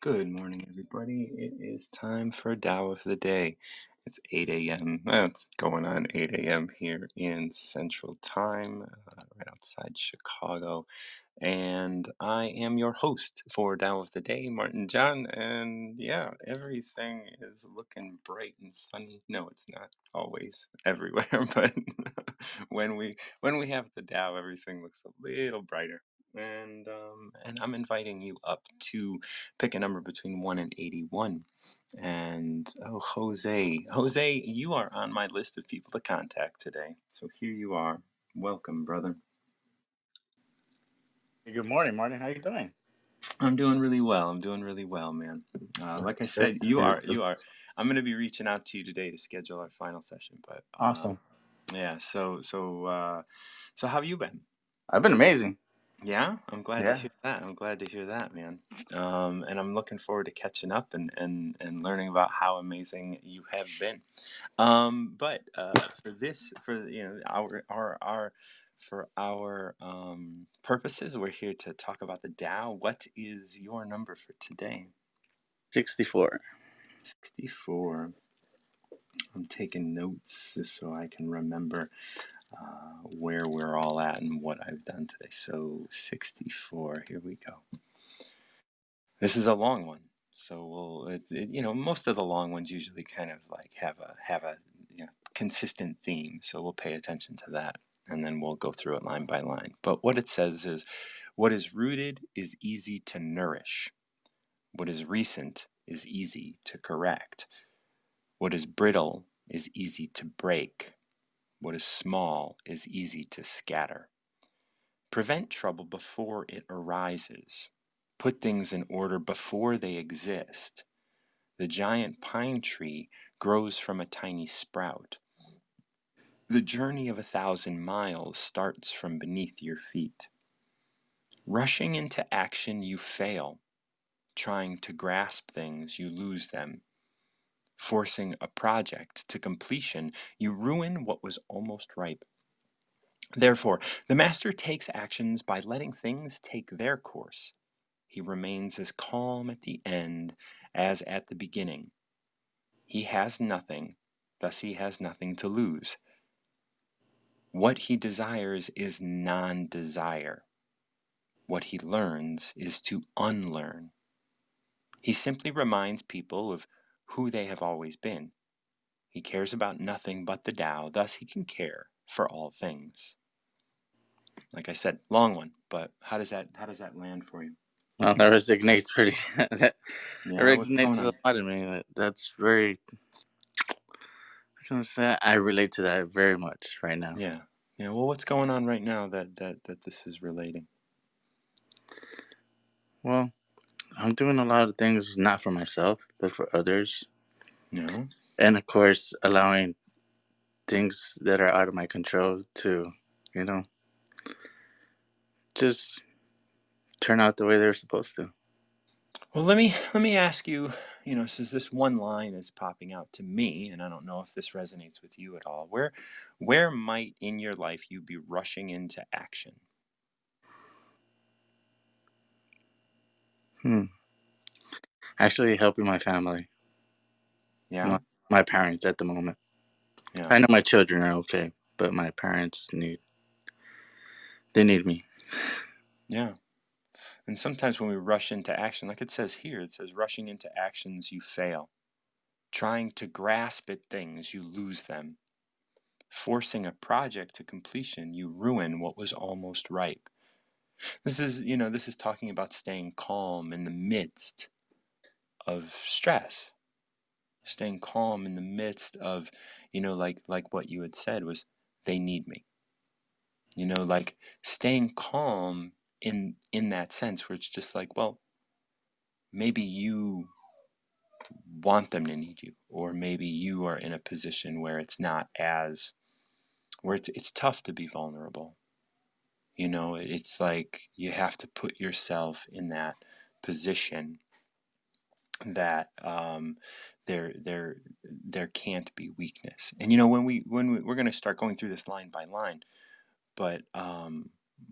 Good morning, everybody. It is time for Tao of the Day. It's 8 a.m. That's going on 8 a.m. here in Central Time, uh, right outside Chicago. And I am your host for Tao of the Day, Martin John. And yeah, everything is looking bright and sunny. No, it's not always everywhere, but when we when we have the Tao, everything looks a little brighter. And um, and I'm inviting you up to pick a number between 1 and 81. And oh, Jose, Jose, you are on my list of people to contact today. So here you are. Welcome, brother. Hey, Good morning, Martin. How are you doing? I'm doing really well. I'm doing really well, man. Uh, like I said, you are, you are. I'm going to be reaching out to you today to schedule our final session. But um, Awesome. yeah, so so uh, so how have you been? I've been amazing. Yeah, I'm glad to Yeah. hear that. I'm glad to hear that, man. Um, and I'm looking forward to catching up and, and, and learning about how amazing you have been. Um, but uh, for this, for you know, our our our for our um, purposes, we're here to talk about the Tao. What is your number for today? 64. Sixty-four. I'm taking notes just so I can remember uh, where we're all at and what I've done today. So 64. Here we go. This is a long one, so we'll, it, it, you know, most of the long ones usually kind of like have a have a you know, consistent theme. So we'll pay attention to that, and then we'll go through it line by line. But what it says is, what is rooted is easy to nourish. What is recent is easy to correct. What is brittle is easy to break. What is small is easy to scatter. Prevent trouble before it arises. Put things in order before they exist. The giant pine tree grows from a tiny sprout. The journey of a thousand miles starts from beneath your feet. Rushing into action, you fail. Trying to grasp things, you lose them. Forcing a project to completion, you ruin what was almost ripe. Therefore, the master takes actions by letting things take their course. He remains as calm at the end as at the beginning. He has nothing, thus, he has nothing to lose. What he desires is non desire. What he learns is to unlearn. He simply reminds people of who they have always been. He cares about nothing but the Tao, thus, he can care for all things. Like I said, long one, but how does that how does that land for you? Well, that resonates pretty. that Yeah, resonates a lot in me. That's very. I can say I relate to that very much right now. Yeah. Yeah. Well, what's going on right now that that that this is relating? Well, I'm doing a lot of things not for myself, but for others, No. and of course, allowing things that are out of my control to, you know, just turn out the way they're supposed to. Well, let me let me ask you. You know, since this one line is popping out to me, and I don't know if this resonates with you at all. Where where might in your life you be rushing into action? Hmm. Actually, helping my family, Yeah. my, my parents at the moment. Yeah. I know my children are okay, but my parents need they need me. Yeah. And sometimes when we rush into action, like it says here, it says rushing into actions, you fail. Trying to grasp at things, you lose them. Forcing a project to completion, you ruin what was almost ripe. This is, you know, this is talking about staying calm in the midst of stress. Staying calm in the midst of, you know, like like what you had said was they need me. You know, like staying calm in in that sense where it's just like, well, maybe you want them to need you or maybe you are in a position where it's not as where it's it's tough to be vulnerable you know it's like you have to put yourself in that position that um there there there can't be weakness and you know when we when we, we're going to start going through this line by line but um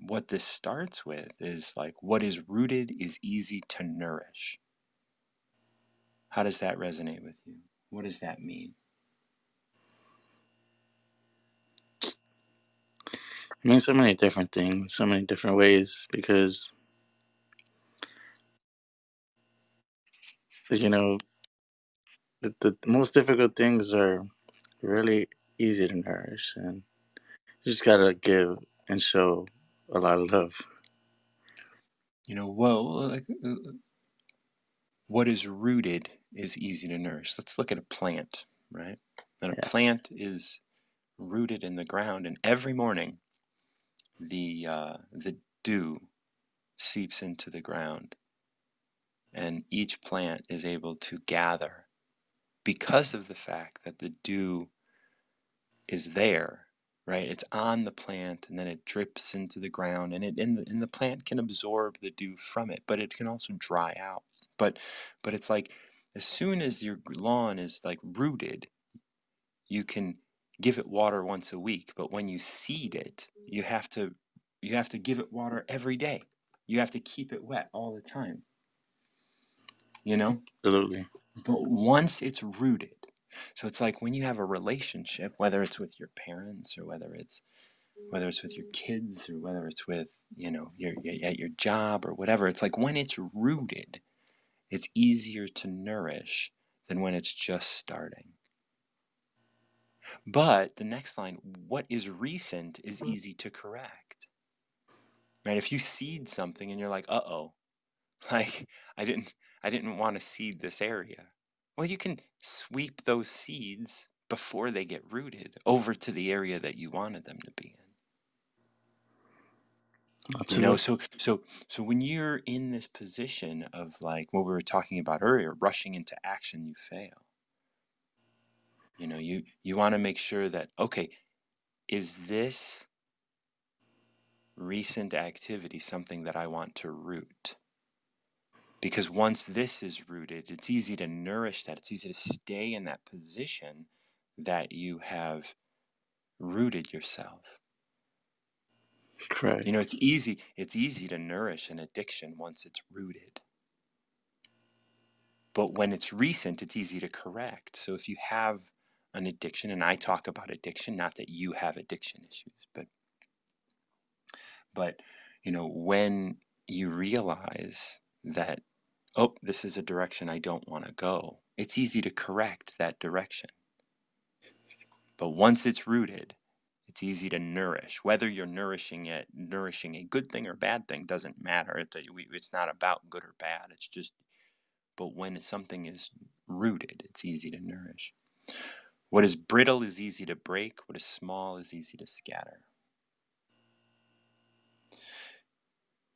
what this starts with is like what is rooted is easy to nourish How does that resonate with you? What does that mean? I mean, so many different things, so many different ways because, you know, the, the most difficult things are really easy to nourish and you just gotta give and show a lot of love. You know, well, like, uh, what is rooted is easy to nourish. Let's look at a plant, right? And a Yeah. plant is rooted in the ground, and every morning the uh, the dew seeps into the ground, and each plant is able to gather because of the fact that the dew is there right? It's on the plant and then it drips into the ground and it and the, and the plant can absorb the dew from it but it can also dry out. But but it's like as soon as your lawn is like rooted you can give it water once a week but when you seed it mm. you have to you have to give it water every day. You have to keep it wet all the time. You know? Absolutely. but once it's rooted so it's like when you have a relationship whether it's with your parents or whether it's whether it's with your mm-hmm. kids or whether it's with you know your at your job or whatever it's like when it's rooted it's easier to nourish than when it's just starting but the next line what is recent is mm-hmm. easy to correct. Right? If you seed something and you're like uh-oh. Like i didn't i didn't want to seed this area. Well you can sweep those seeds before they get rooted over to the area that you wanted them to be in. You know so so so when you're in this position of like what we were talking about earlier rushing into action you fail you know you you want to make sure that okay is this recent activity something that i want to root? Because once this is rooted it's easy to nourish that. It's easy to stay in that position that you have rooted yourself. Correct. you know it's easy it's easy to nourish an addiction once it's rooted. But when it's recent it's easy to correct. So if you have an addiction and i talk about addiction not that you have addiction issues but but you know when you realize that oh this is a direction i don't want to go it's easy to correct that direction. But once it's rooted it's easy to nourish. Whether you're nourishing it nourishing a good thing or bad thing doesn't matter. It's not about good or bad. It's just but when something is rooted it's easy to nourish what is brittle is easy to break what is small is easy to scatter.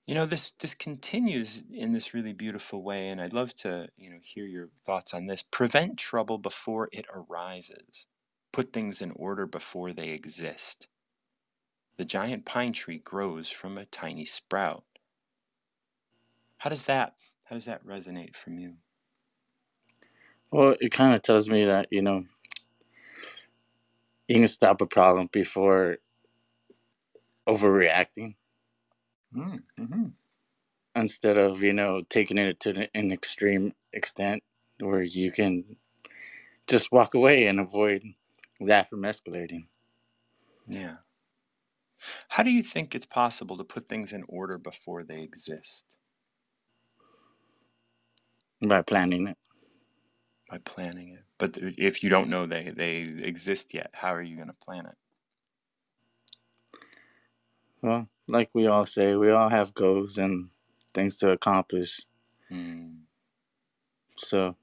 You know this this continues in this really beautiful way and i'd love to you know hear your thoughts on this. Prevent trouble before it arises. Put things in order before they exist. The giant pine tree grows from a tiny sprout. How does that how does that resonate from you? Well, it kind of tells me that, you know, you can stop a problem before overreacting mm-hmm. instead of, you know, taking it to an extreme extent where you can just walk away and avoid that from escalating. yeah how do you think it's possible to put things in order before they exist by planning it. by planning it but if you don't know they they exist yet how are you going to plan it Well, like we all say, we all have goals and things to accomplish. mm. So,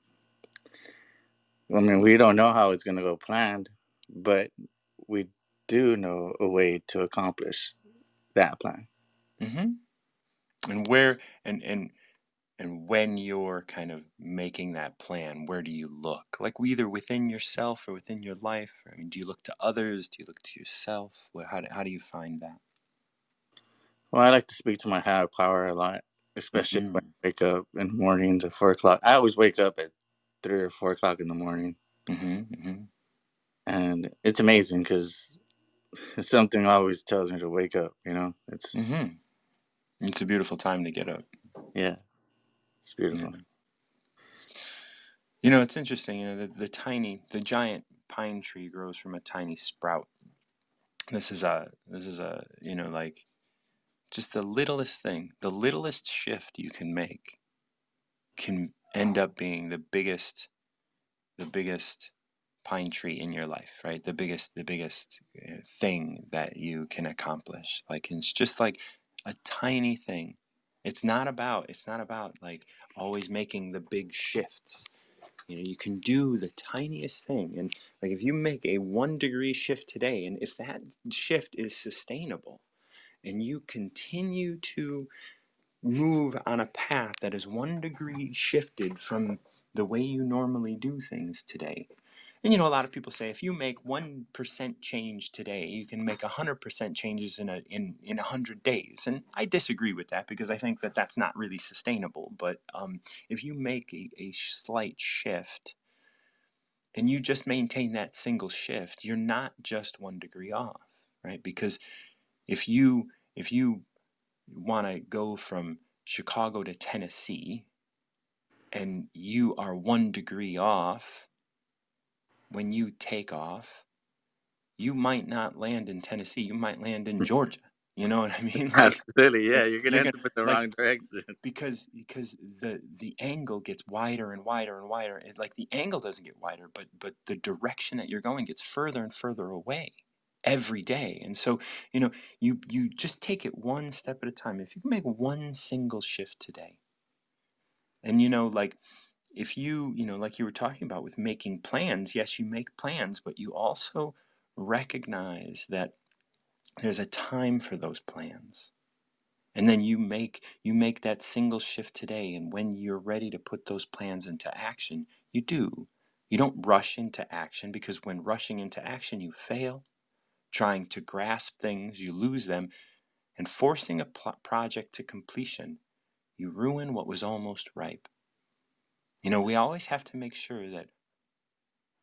I mean, we don't know how it's going to go planned, but we do know a way to accomplish that plan. hmm And where and and and when you're kind of making that plan, where do you look? Like either within yourself or within your life. I mean, do you look to others? Do you look to yourself? How do, how do you find that? Well, I like to speak to my higher power a lot, especially when Mhm. I wake up in the mornings at four o'clock. I always wake up at three or four o'clock in the morning, hmm hmm and it's amazing because something always tells me to wake up. You know, it's hmm It's a beautiful time to get up. yeah, it's beautiful. You know, it's interesting. You know, the, the tiny, the giant pine tree grows from a tiny sprout. This is a, this is a, you know, like just the littlest thing, the littlest shift you can make can end up being the biggest, the biggest pine tree in your life, right? The biggest, the biggest uh, thing that you can accomplish. Like it's just like a tiny thing. It's not about, it's not about like always making the big shifts you know, you can do the tiniest thing. And like if you make a one degree shift today, and if that shift is sustainable and you continue to move on a path that is one degree shifted from the way you normally do things today. And you know, a lot of people say if you make one percent change today, you can make hundred percent changes in a in in hundred days. And I disagree with that because I think that that's not really sustainable. But um, if you make a, a slight shift and you just maintain that single shift, you're not just one degree off, right? Because if you if you want to go from Chicago to Tennessee and you are one degree off when you take off, you might not land in Tennessee. You might land in hmm. Georgia. You know what I mean? Like, Absolutely, yeah. like You're gonna you're end gonna up in the like wrong direction. because because the the angle gets wider and wider and wider. It, like the angle doesn't get wider, but but the direction that you're going gets further and further away every day. And so you know you you just take it one step at a time. If you can make one single shift today, and you know like if you you know like you were talking about with making plans, yes, you make plans, but you also recognize that there's a time for those plans. And then you make you make that single shift today and when you're ready to put those plans into action you do. You don't rush into action because when rushing into action you fail. Trying to grasp things you lose them. And forcing a pl- project to completion you ruin what was almost ripe you know we always have to make sure that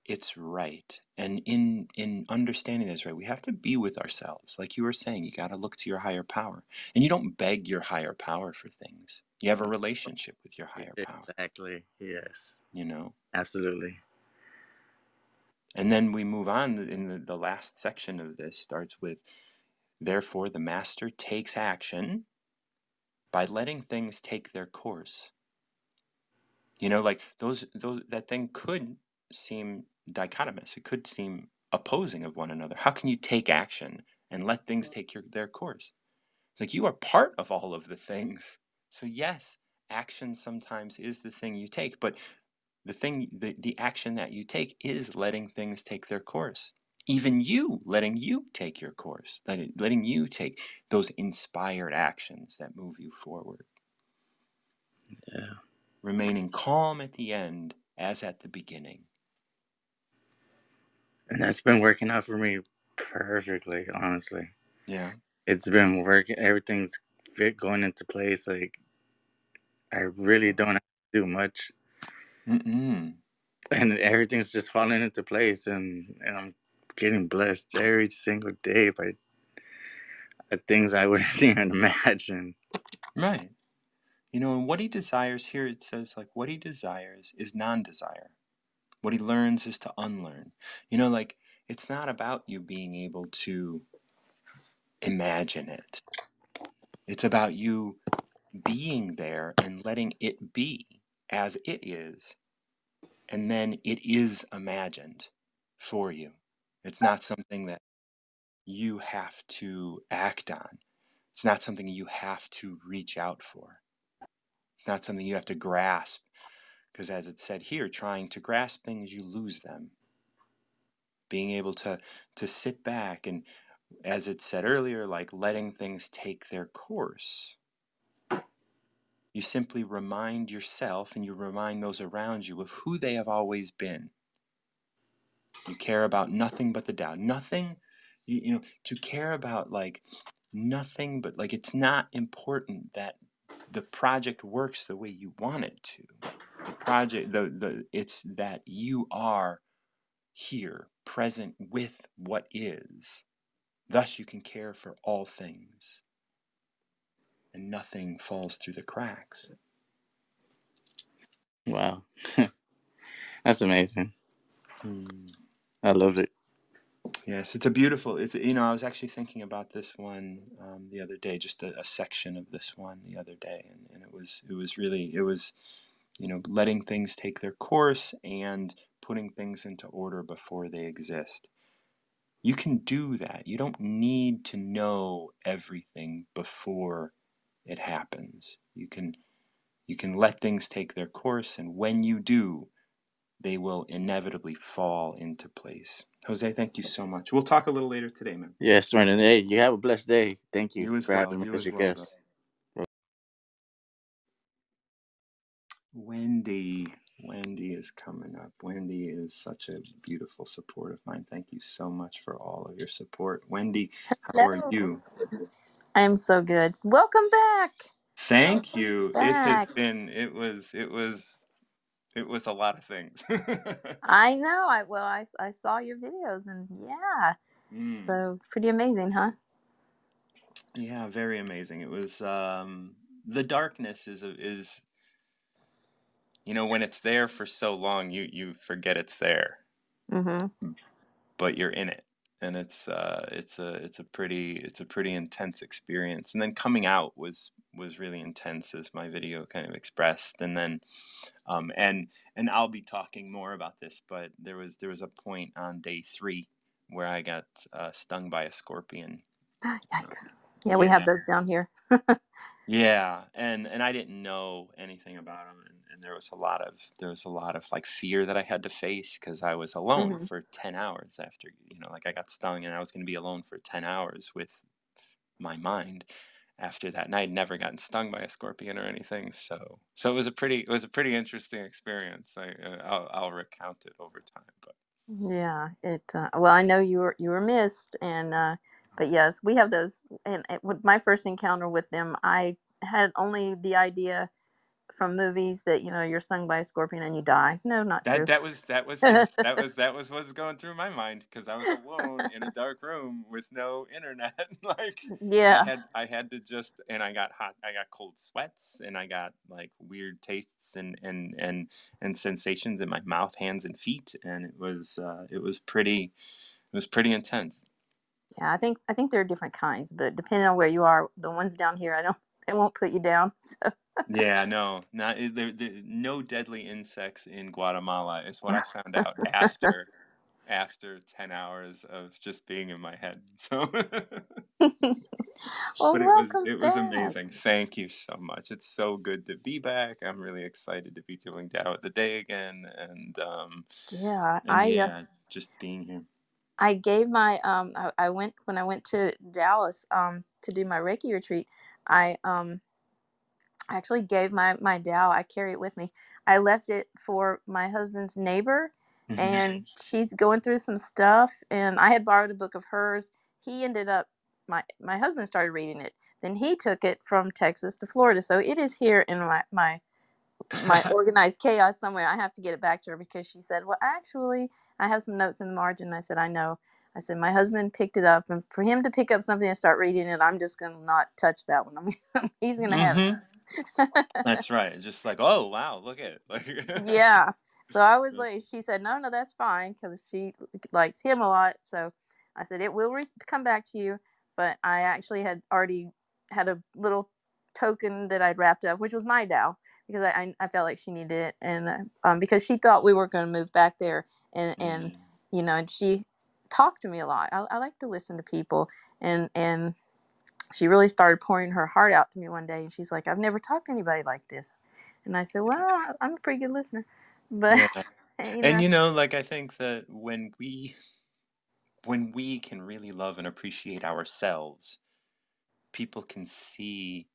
it's right and in in understanding this right we have to be with ourselves like you were saying you got to look to your higher power and you don't beg your higher power for things you have a relationship with your higher power Exactly. Yes. you know Absolutely. and then we move on in the, the last section of this starts with therefore the master takes action by letting things take their course you know like those those that thing could seem dichotomous. It could seem opposing of one another. How can you take action and let things take your, their course? It's like you are part of all of the things. So yes action sometimes is the thing you take but the thing the, the action that you take is letting things take their course. Even you letting you take your course letting, letting you take those inspired actions that move you forward. Yeah. Remaining calm at the end as at the beginning And that's been working out for me perfectly, honestly. yeah It's been working everything's fit going into place. Like I really don't have to do much Mm-mm. and everything's just falling into place and, and I'm getting blessed every single day by the things I wouldn't even imagine. right you know and what he desires here it says like what he desires is non-desire. What he learns is to unlearn. You know like it's not about you being able to imagine it. It's about you being there and letting it be as it is and then it is imagined for you. It's not something that you have to act on. It's not something you have to reach out for it's not something you have to grasp because as it said here trying to grasp things you lose them. Being able to to sit back and as it said earlier like letting things take their course. You simply remind yourself and you remind those around you of who they have always been. You care about nothing but the Tao. Nothing you, you know to care about like nothing but like it's not important that the project works the way you want it to the project the the it's that you are here present with what is thus you can care for all things and nothing falls through the cracks Wow. That's amazing. Mm. I love it. Yes, it's a beautiful. It's you know I was actually thinking about this one um, the other day, just a, a section of this one the other day, and, and it was it was really it was you know letting things take their course and putting things into order before they exist. You can do that. You don't need to know everything before it happens. You can you can let things take their course, and when you do, they will inevitably fall into place. Jose, thank you so much. We'll talk a little later today, man. Yes, Brandon. Hey, you have a blessed day. Thank you, You as for well. having me You as as your well, guest. Wendy. Wendy is coming up. Wendy is such a beautiful support of mine. Thank you so much for all of your support. Wendy, how are you? I'm so good. Welcome back. Thank you. It has been it was it was it was a lot of things. I know. I well, I, I saw your videos and yeah. Mm. So pretty amazing, huh? Yeah, very amazing. It was um the darkness is is you know when it's there for so long you you forget it's there, Mm-hmm. but you're in it. And it's uh it's a it's a pretty it's a pretty intense experience. And then coming out was was really intense as my video kind of expressed. And then um and and I'll be talking more about this, but there was there was a point on day 3 where I got uh, stung by a scorpion. Yikes. Yeah, we have those down here. Yeah, and and I didn't know anything about them, and, and there was a lot of there was a lot of like fear that I had to face because I was alone Mhm. for ten hours after you know like I got stung, and I was going to be alone for ten hours with my mind after that, and I had never gotten stung by a scorpion or anything, so so it was a pretty it was a pretty interesting experience. I uh, I'll, I'll recount it over time, but Yeah. It. Uh, well, I know you were you were missed, and uh, but yes, we have those. And it, with my first encounter with them, I had only the idea from movies that you know you're stung by a scorpion and you die. No, not That true. that was that was that was that was what's going through my mind because I was alone in a dark room with no internet. like yeah. I had I had to just and I got hot I got cold sweats and I got like weird tastes and and and and sensations in my mouth, hands and feet and it was uh, it was pretty it was pretty intense. Yeah, I think I think there are different kinds, but depending on where you are, the ones down here, I don't they won't put you down. So Yeah, no, not eh, there, there no deadly insects in Guatemala is what I found out after after 10 hours of just being in my head. So well, but it was welcome it was amazing. Thank you so much. It's so good to be back. I'm really excited to be doing Tao of the Day again and um Yeah, and I uh, yeah, just being here. I gave my um I, I went when I went to Dallas um to do my Reiki retreat. I um actually gave my my Tao. I carry it with me. I left it for my husband's neighbor, and she's going through some stuff. And I had borrowed a book of hers. He ended up my my husband started reading it. Then he took it from Texas to Florida. So it is here in my my my organized chaos somewhere. I have to get it back to her because she said, "Well, actually, I have some notes in the margin." I said, "I know." I said, "My husband picked it up, and for him to pick up something and start reading it, I'm just gonna not touch that one. I'm, he's gonna have Mhm. it." That's right. Just like, oh wow, look at it. Like yeah. So I was like, she said, "No, no, that's fine," because she likes him a lot. So I said, "It will re- come back to you," but I actually had already had a little token that I'd wrapped up, which was my Tao, because I I, I felt like she needed it, and um, because she thought we were going to move back there, and and Mm. you know, and she talked to me a lot. I, I like to listen to people, and and she really started pouring her heart out to me one day, and she's like, "I've never talked to anybody like this," and I said, "Well, I'm a pretty good listener," but Yeah. you And you know, like I think that when we when we can really love and appreciate ourselves, people can see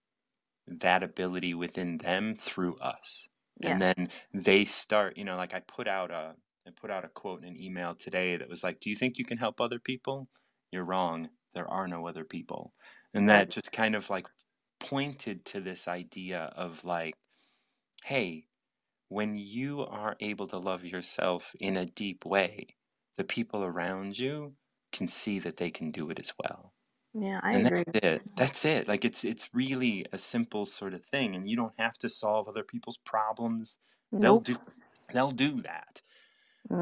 that ability within them through us. yeah, And then they start, you know, like I put out a I put out a quote in an email today that was like, "Do you think you can help other people? You're wrong. There are no other people." And that just kind of like pointed to this idea of like, hey, when you are able to love yourself in a deep way, the people around you can see that they can do it as well. yeah, I And agree. that's it. That's it. Like it's it's really a simple sort of thing and you don't have to solve other people's problems. They'll Nope. do they'll do that.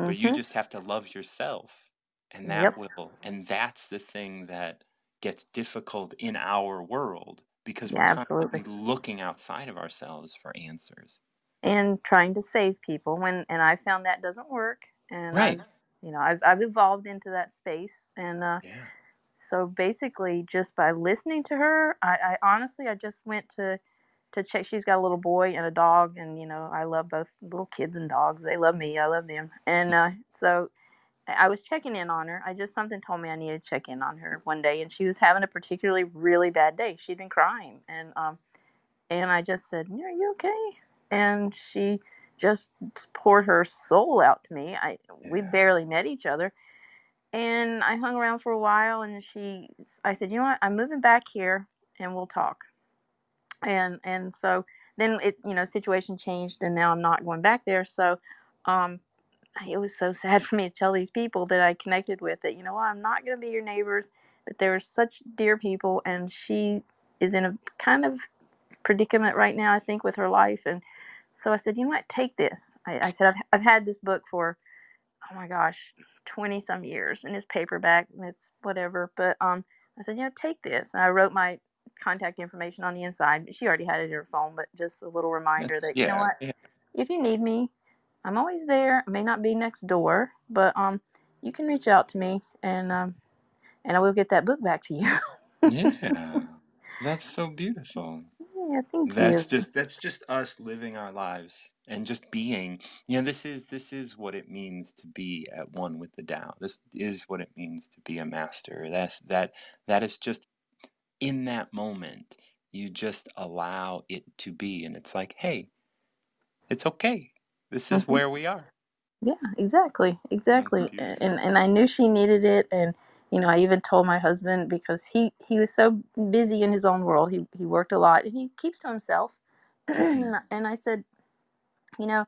But you Mhm. just have to love yourself and that Yep. will and that's the thing that gets difficult in our world because we're Yeah, absolutely. looking outside of ourselves for answers And trying to save people when and I found that doesn't work. And right I've you know, I've I've evolved into that space and uh yeah so basically just by listening to her, I, I honestly I just went to to check she's got a little boy and a dog and you know, I love both little kids and dogs. They love me, I love them. And uh so I was checking in on her. I just something told me I needed to check in on her one day, and she was having a particularly really bad day. She'd been crying, and um, and I just said, "Are you okay?" And she just poured her soul out to me. I we barely met each other, and I hung around for a while, and she, I said, "You know what? I'm moving back here, and we'll talk." And and so then it, you know, situation changed, and now I'm not going back there. So, um, it was so sad for me to tell these people that I connected with that, you know what, I'm not going to be your neighbors, but they were such dear people. And she is in a kind of predicament right now, I think, with her life. And so I said, you know what, take this. I, I said, I've, I've had this book for, oh my gosh, 20 some years and it's paperback and it's whatever. But um, I said, you know take this. And I wrote my contact information on the inside. She already had it in her phone, but just a little reminder that, you know what, yeah if you need me, I'm always there. I may not be next door, but um, you can reach out to me, and um, and I will get that book back to you. yeah that's so beautiful yeah, thank that's you. just that's just us living our lives and just being you know this is this is what it means to be at one with the Tao. This is what it means to be a master. That's that that is just in that moment you just allow it to be and it's like hey it's okay this is Mhm. where we are Yeah, exactly, exactly. And and I knew she needed it, and you know, I even told my husband because he he was so busy in his own world. He he worked a lot, and he keeps to himself. Mhm. and I said, you know,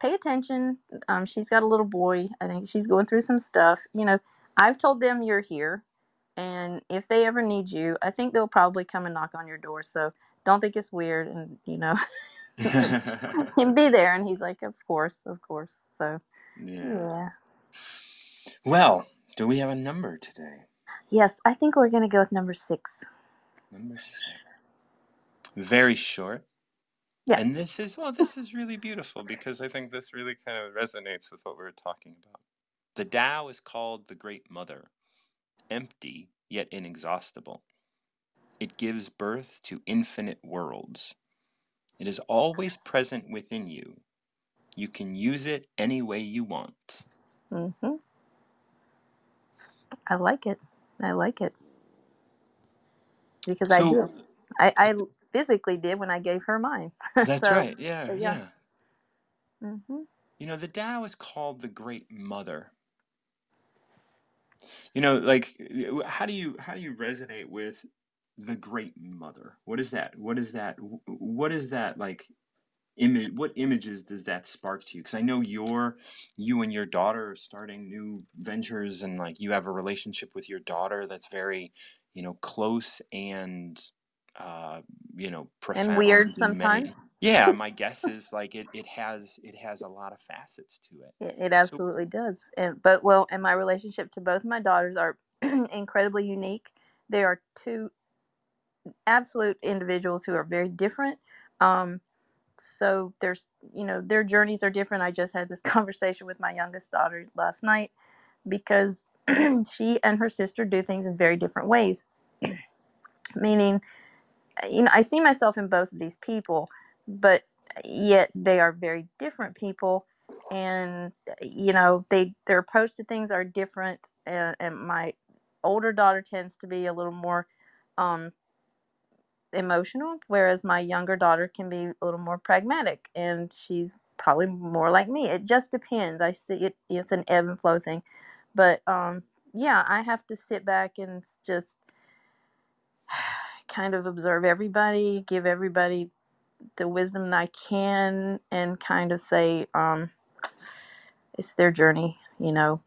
pay attention. Um, she's got a little boy. I think she's going through some stuff. You know, I've told them you're here, and if they ever need you, I think they'll probably come and knock on your door. So don't think it's weird, and you know, and be there. And he's like, of course, of course. So yeah yeah, well do we have a number today yes, I think we're gonna go with number six. number six very short Yeah. and this is well this is really beautiful because i think this really kind of resonates with what we were talking about the Tao is called the great mother empty yet inexhaustible it gives birth to infinite worlds it is always present within you you can use it any way you want Mm-hmm. I like it. I like it because I so did. I I physically did when I gave her mine. that's so right yeah so yeah. yeah hmm you know the Tao is called the great mother you know like how do you how do you resonate with the great mother what is that what is that what is that like image what images does that spark to you because i know you're you and your daughter are starting new ventures and like you have a relationship with your daughter that's very you know close and uh you know And weird profound in many sometimes. Yeah my guess is like it, it has it has a lot of facets to it It, it so absolutely does. And but well, and my relationship to both my daughters are incredibly unique. They are two absolute individuals who are very different. Um, so there's you know their journeys are different. I just had this conversation with my youngest daughter last night because she and her sister do things in very different ways. Meaning, you know, I see myself in both of these people, but yet they are very different people, and you know they their approach to things are different. And, and my older daughter tends to be a little more um, emotional, whereas my younger daughter can be a little more pragmatic, and she's probably more like me. It just depends. I see it. It's an ebb and flow thing, but um, yeah, I have to sit back and just kind of observe everybody, give everybody the wisdom that I can, and kind of say, um, it's their journey. You know,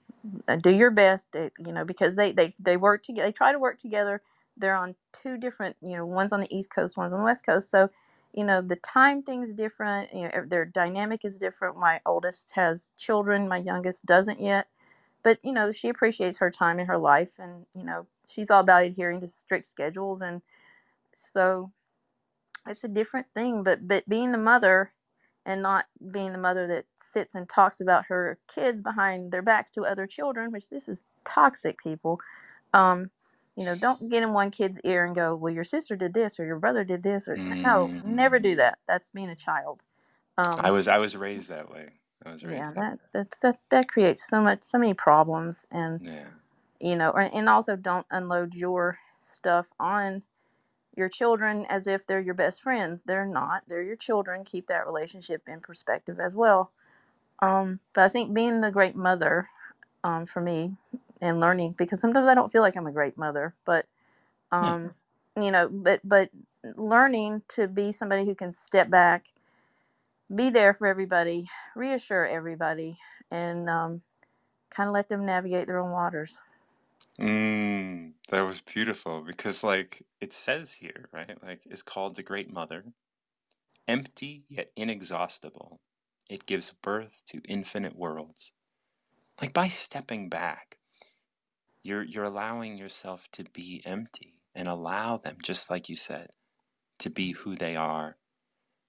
Uh, do your best. uh, You know, because they they they work together. They try to work together. They're on two different. You know, one's on the east coast, one's on the west coast. So you know the time thing's different you know their dynamic is different my oldest has children my youngest doesn't yet but you know she appreciates her time in her life and you know she's all about adhering to strict schedules and so it's a different thing but but being the mother and not being the mother that sits and talks about her kids behind their backs to other children which this is toxic people um you know don't get in one kid's ear and go well your sister did this or your brother did this or no never do Mm. that that's being a child I um was I was raised that way. I was yeah raised that. that that's that that creates so much so many problems and Yeah. you know or, and also don't unload your stuff on your children as if they're your best friends. They're not. They're your children. Keep that relationship in perspective as well. Um but i think being the great mother um for me and learning because sometimes i don't feel like i'm a great mother but Yeah. um you know but but learning to be somebody who can step back be there for everybody reassure everybody and um kind of let them navigate their own waters. Mm, that was beautiful because like it says here, right? Like it's called the Great Mother, empty yet inexhaustible. It gives birth to infinite worlds. Like by stepping back, you're you're allowing yourself to be empty and allow them, just like you said, to be who they are.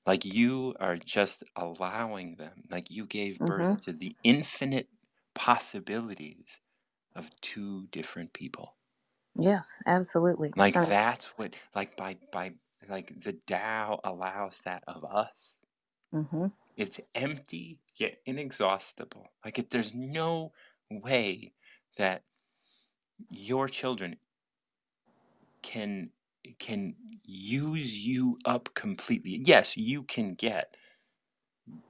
Like you are just allowing them, like you gave mm-hmm birth to the infinite possibilities of two different people. Yes absolutely Like Uh, that's what like by by like the Tao allows that of us. mm-hmm It's empty yet inexhaustible. Like if there's no way that your children can can use you up completely. Yes, you can get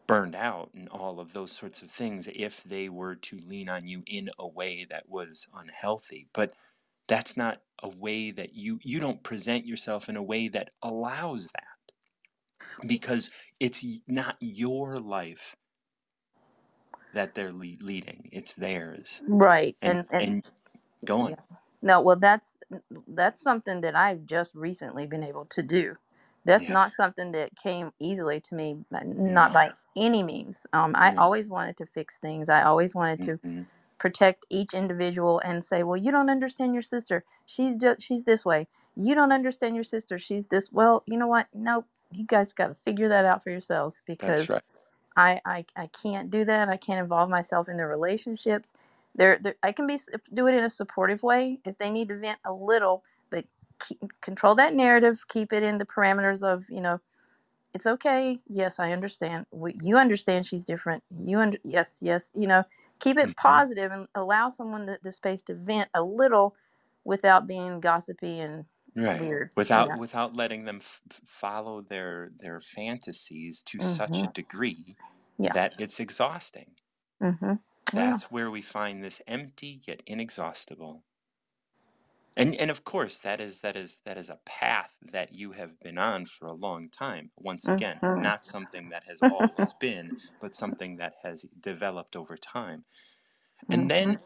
burned out and all of those sorts of things if they were to lean on you in a way that was unhealthy. But that's not a way that you you don't present yourself in a way that allows that. Because it's not your life that they're le- leading it's theirs. Right and and and and go on. Yeah. No well that's that's something that i've just recently been able to do. That's yeah. not something that came easily to me not no by any means. Um i no always wanted to fix things. I always wanted to hmm protect each individual and say well you don't understand your sister she's just she's this way you don't understand your sister she's this well you know what nope you guys got to figure that out for yourselves that's because right I, I I can't do that. I can't involve myself in their relationships. There, there I can be do it in a supportive way if they need to vent a little, but keep, control that narrative. Keep it in the parameters of you know it's okay. Yes, I understand. We, you understand she's different. You under yes yes you know keep it hmm positive and allow someone the, the space to vent a little without being gossipy and right weird. Without know. without letting them f- follow their their fantasies to such Mhm. a degree Yeah. that it's exhausting Mhm. Yeah. that's where we find this empty yet inexhaustible and and of course that is that is that is a path that you have been on for a long time once again Mhm. not something that has always been but something that has developed over time and then Mhm.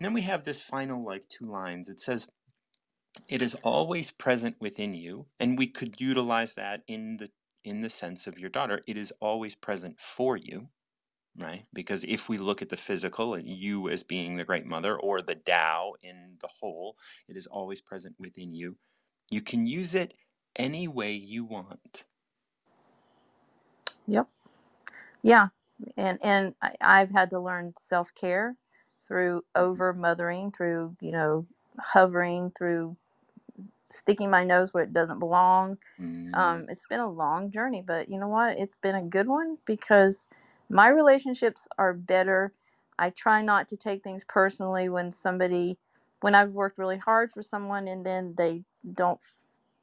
then we have this final like two lines it says it is always present within you and we could utilize that in the in the sense of your daughter it is always present for you right because if we look at the physical and you as being the great mother or the Tao in the whole it is always present within you you can use it any way you want Yep. Yeah. And and I, I've had to learn self care through over mothering, through, you know, hovering, through sticking my nose where it doesn't belong. mm, Um, it's been a long journey, but you know what? It's been a good one because my relationships are better. I try not to take things personally when somebody, when I've worked really hard for someone and then they don't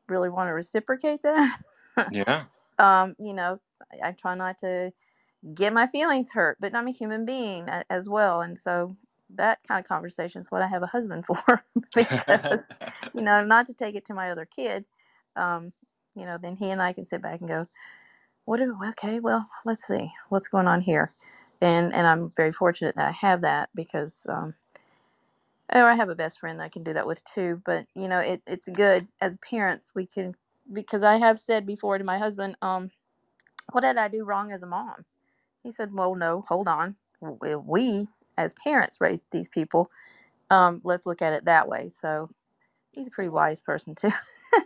really want to reciprocate that. yeah um, you know, I, I try not to get my feelings hurt, but I'm a human being a- as well. And so that kind of conversation is what I have a husband for because, you know, not to take it to my other kid. Um, you know, then he and I can sit back and go, what do, okay, well, let's see what's going on here. And, and I'm very fortunate that I have that because, um, or I have a best friend that I can do that with too. But you know, it, it's good as parents. We can because I have said before to my husband, um, what did I do wrong as a mom? He said, well, no, hold on. We as parents raised these people. Um, let's look at it that way. So he's a pretty wise person too.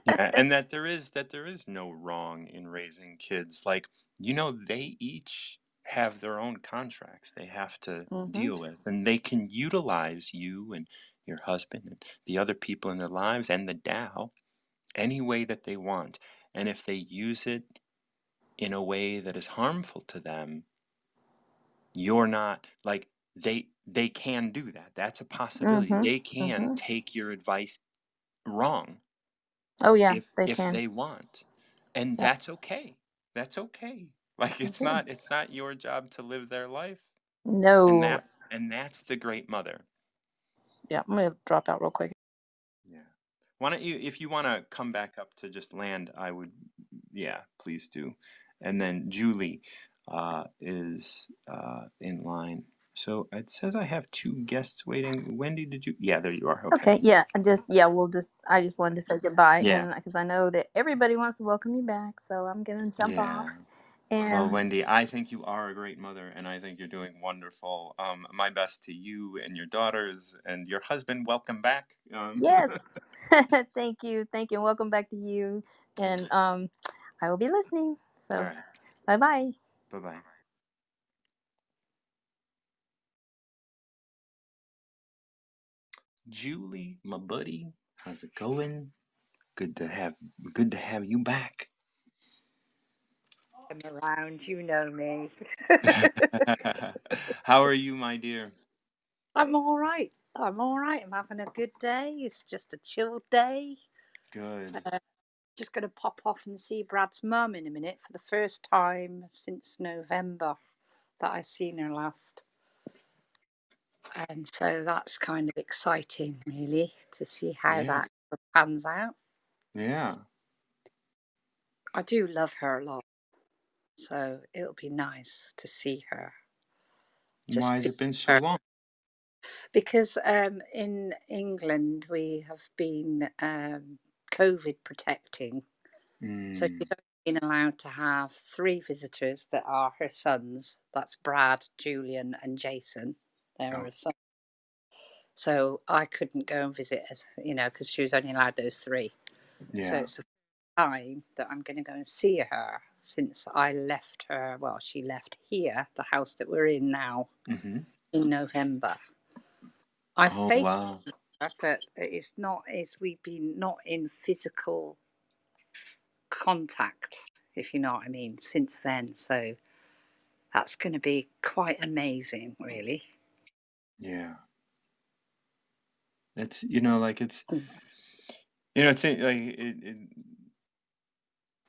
yeah, and that there is that there is no wrong in raising kids. Like you know, they each have their own contracts they have to hmm deal with, and they can utilize you and your husband and the other people in their lives and the Tao any way that they want. And if they use it in a way that is harmful to them, you're not like they they can do that. That's a possibility. hmm They can hmm take your advice wrong Oh yeah, if they if they want. And Yep. that's okay. That's okay. Like it's not it's not your job to live their life. No. And that's and that's the great mother. Yeah, I'm gonna drop out real quick. Yeah. Why don't you if you want to come back up to just land, I would yeah, please do. And then Julie uh is uh in line. So it says I have two guests waiting. Wendy, did you? Yeah, there you are. Okay. Okay, yeah, and just yeah, we'll just I just wanted to say goodbye, Yeah. and because I know that everybody wants to welcome you back, so I'm gonna jump off. Yeah. Well, And Wendy, I think you are a great mother, and I think you're doing wonderful. Um, my best to you and your daughters and your husband. Welcome back. Um, yes, thank you, thank you, and welcome back to you. And um, I will be listening. all So right. bye bye. Bye bye. Julie, my buddy, how's it going? Good to have good to have you back. I'm around, you know me. How are you, my dear? I'm all right. I'm all right. I'm having a good day. It's just a chill day. Good. Uh, just going to pop off and see Brad's mum in a minute for the first time since November that I've seen her last. And so that's kind of exciting, really, to see how Yeah. that pans out. Yeah. I do love her a lot. So it'll be nice to see her. Just Why has it been so her. long? Because um, in England we have been um, COVID protecting, so Mm, she's only been allowed to have three visitors that are her sons. That's Brad, Julian, and Jason. They're oh, her sons. So I couldn't go and visit, as you know, because she was only allowed those three. Yeah. So it's the time that I'm going to go and see her since I left her. Well, she left here, the house that we're in now, hmm in November. I Oh, faced wow. her, but it's not. as we've been not in physical contact, if you know what I mean, since then. So that's going to be quite amazing, really. Yeah. It's, you know, like it's, Mm. you know, it's in- like it, it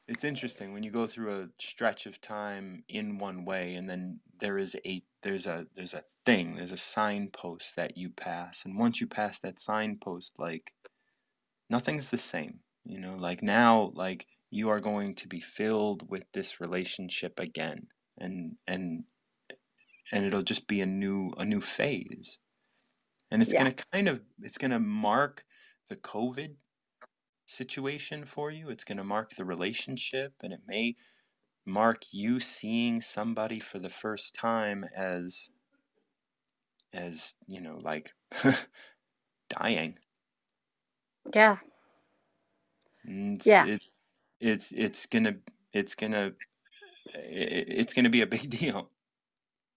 it's interesting when you go through a stretch of time in one way and then there is a there's a there's a thing there's a signpost that you pass and once you pass that signpost like nothing's the same you know like now like you are going to be filled with this relationship again and and and it'll just be a new a new phase. And it's going to kind of it's going to mark the covid situation for you. It's going to mark the relationship and it may mark you seeing somebody for the first time as as you know like dying. Yeah. And Yeah. it, it's it's gonna it's gonna it, it's gonna be a big deal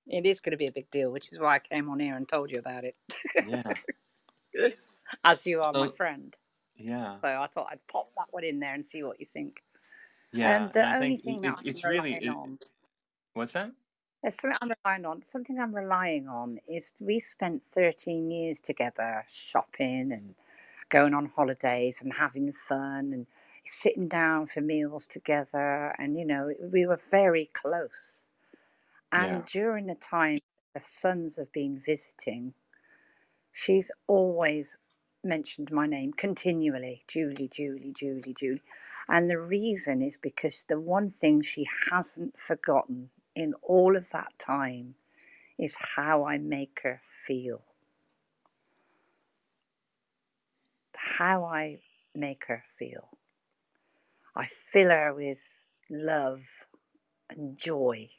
It is going to be a big deal, which is why I came on here and told you about it, yeah as you are my friend. yeah So I thought I'd pop that one in there and see what you think. yeah And the and i only think thing it, that it, I'm it's really it, on what's that There's something I'm relying on. Something I'm relying on is we spent 13 years together shopping and going on holidays and having fun and sitting down for meals together. And, you know, we were very close. Yeah And during the time the sons have been visiting, she's always mentioned my name continually Julie, Julie, Julie, Julie. And the reason is because the one thing she hasn't forgotten in all of that time is how I make her feel. How I make her feel. I fill her with love and joy,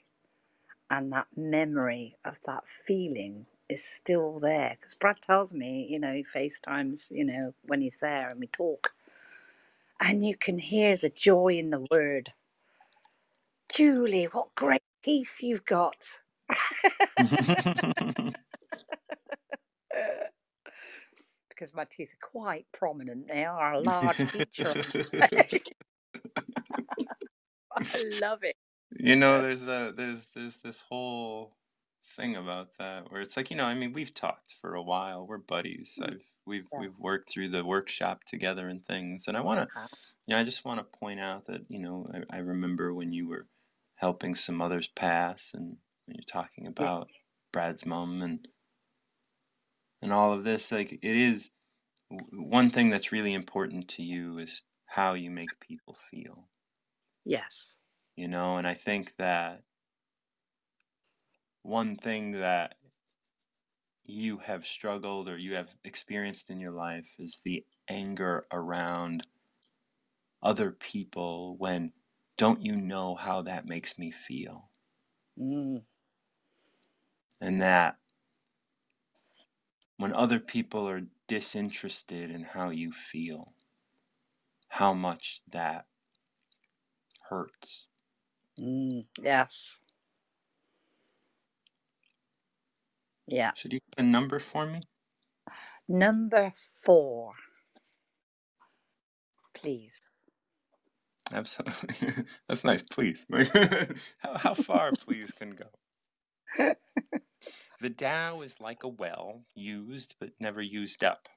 and that memory of that feeling is still there. Because Brad tells me, you know, he FaceTimes, you know, when he's there and we talk, and you can hear the joy in the word. Julie, what great teeth you've got. because my teeth are quite prominent. They are a large feature. I love it. You know, there's a there's there's this whole thing about that where it's like you know, I mean, we've talked for a while. We're buddies. Mm, I've we've Yeah. we've worked through the workshop together and things, and I want to, you know, I just want to point out that you know, I, I remember when you were helping some others pass, and when you're talking yeah. about Brad's mom and and all of this, like it is w- one thing that's really important to you is how you make people feel, Yes. You know, and I think that one thing that you have struggled or you have experienced in your life is the anger around other people when don't you know how that makes me feel? Mm, and that when other people are disinterested in how you feel how much that hurts mm, yes. Yeah. should you give a number for me Number four, please. absolutely that's nice please how, how far please can go The Tao is like a well, used but never used up.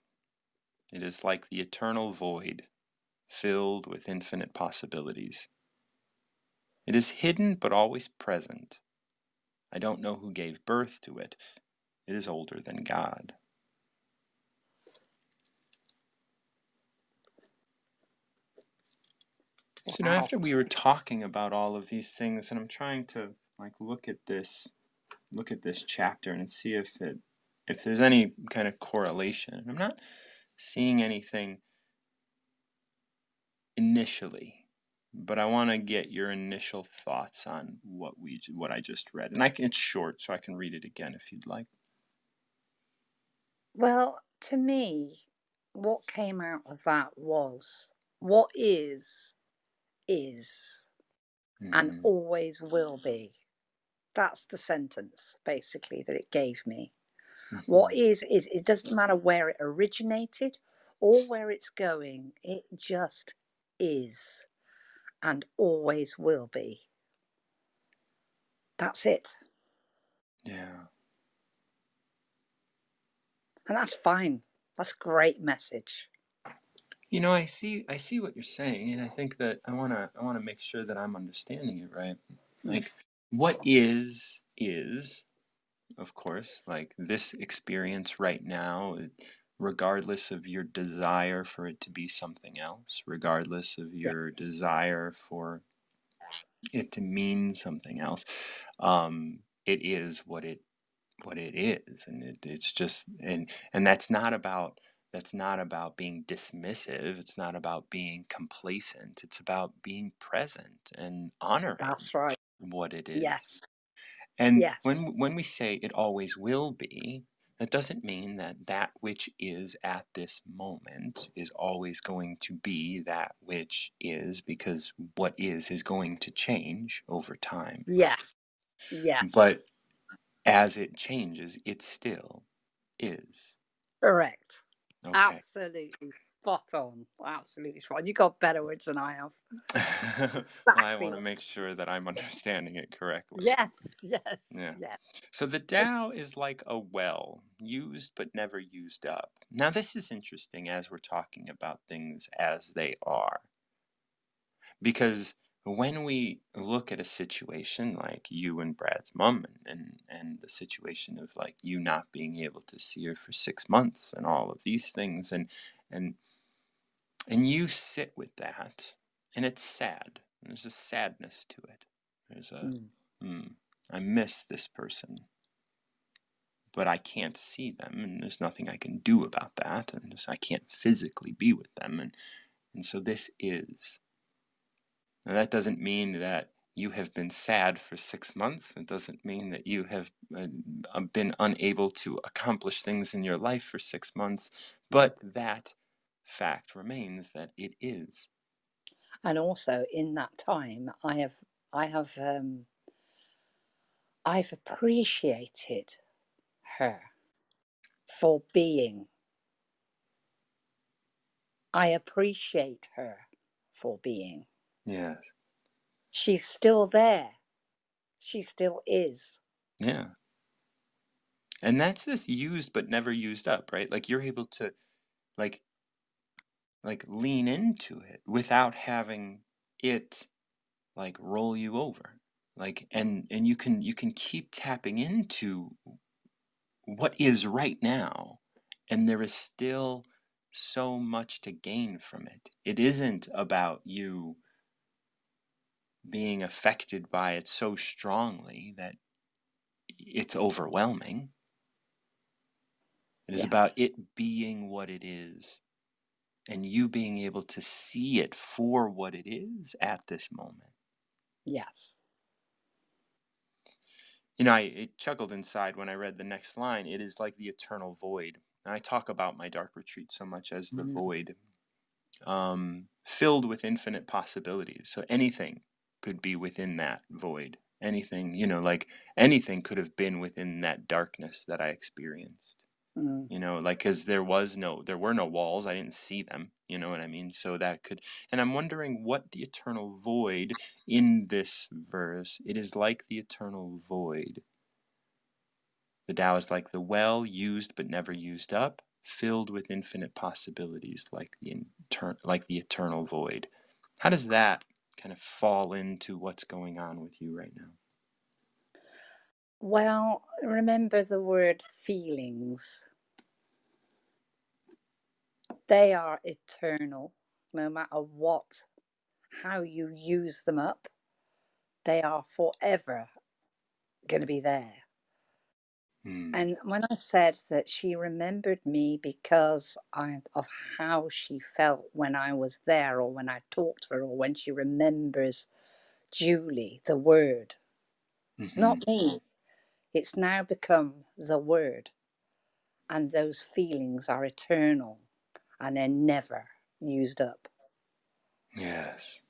It is like the eternal void, filled with infinite possibilities. It is hidden but always present. I don't know who gave birth to it. It is older than God. So now after we were talking about all of these things, and I'm trying to like look at this, look at this chapter and see if it, if there's any kind of correlation. I'm not seeing anything initially, but I want to get your initial thoughts on what we what I just read. And I can, it's short, so I can read it again if you'd like. Well, to me, what came out of that was what is, is, and Mhm. always will be. That's the sentence, basically, that it gave me. What Mhm. is, is. It doesn't matter where it originated or where it's going, it just is and always will be. That's it. Yeah. And that's fine. That's a great message. You know, I see I see what you're saying, and I think that I wanna I wanna make sure that I'm understanding it right. Like what is is, of course, like this experience right now, regardless of your desire for it to be something else, regardless of Yeah. your desire for it to mean something else, um, it is what it what it is and it, it's just and and that's not about that's not about being dismissive it's not about being complacent it's about being present and honoring That's right. what it is Yes. and Yes. when when we say it always will be that doesn't mean that that which is at this moment is always going to be that which is because what is is going to change over time Yes. Yes. but as it changes it still is Correct. okay Absolutely spot on. Absolutely spot on. You got better words than I have. well, I want to make sure that I'm understanding it correctly. Yes. Yes. Yeah. Yes. So the Tao is like a well, used but never used up. Now, this is interesting as we're talking about things as they are. Because when we look at a situation like you and Brad's mom and, and, and the situation of like you not being able to see her for six months and all of these things and and and you sit with that and it's sad. There's a sadness to it. There's a Mm. hmm, I miss this person, but I can't see them, and there's nothing I can do about that, and just, I can't physically be with them, and and so this is. Now, that doesn't mean that you have been sad for six months. It doesn't mean that you have uh, been unable to accomplish things in your life for six months, but that fact remains that it is. And also in that time, I have I have um, I've appreciated her for being. I appreciate her for being. Yes. She's still there. She still is. Yeah. And that's this used but never used up, right? Like you're able to like like lean into it without having it like roll you over. Like and and you can you can keep tapping into what is right now and there is still so much to gain from it. It isn't about you being affected by it so strongly that it's overwhelming. It is Yeah. about it being what it is and you being able to see it for what it is at this moment. Yes. You know, I it chuckled inside when I read the next line. It is like the eternal void. And I talk about my dark retreat so much as the Mm. void, um, filled with infinite possibilities. So anything could be within that void. Anything, you know, like anything could have been within that darkness that I experienced. Mm. You know, like because there was no, there were no walls. I didn't see them. You know what I mean? So that could, and I'm wondering what the eternal void in this verse. It is like the eternal void. The Tao is like the well used but never used up, filled with infinite possibilities, like the inter- like the eternal void. How does that kind of fall into what's going on with you right now? Well, remember the word feelings. They are eternal, no matter what, how you use them up. They are forever going to be there. Hmm. And when I said that she remembered me because I, of how she felt when I was there, or when I talked to her, or when she remembers Julie, the word, Mhm. not me. It's now become the word. And those feelings are eternal and they're never used up. Yes.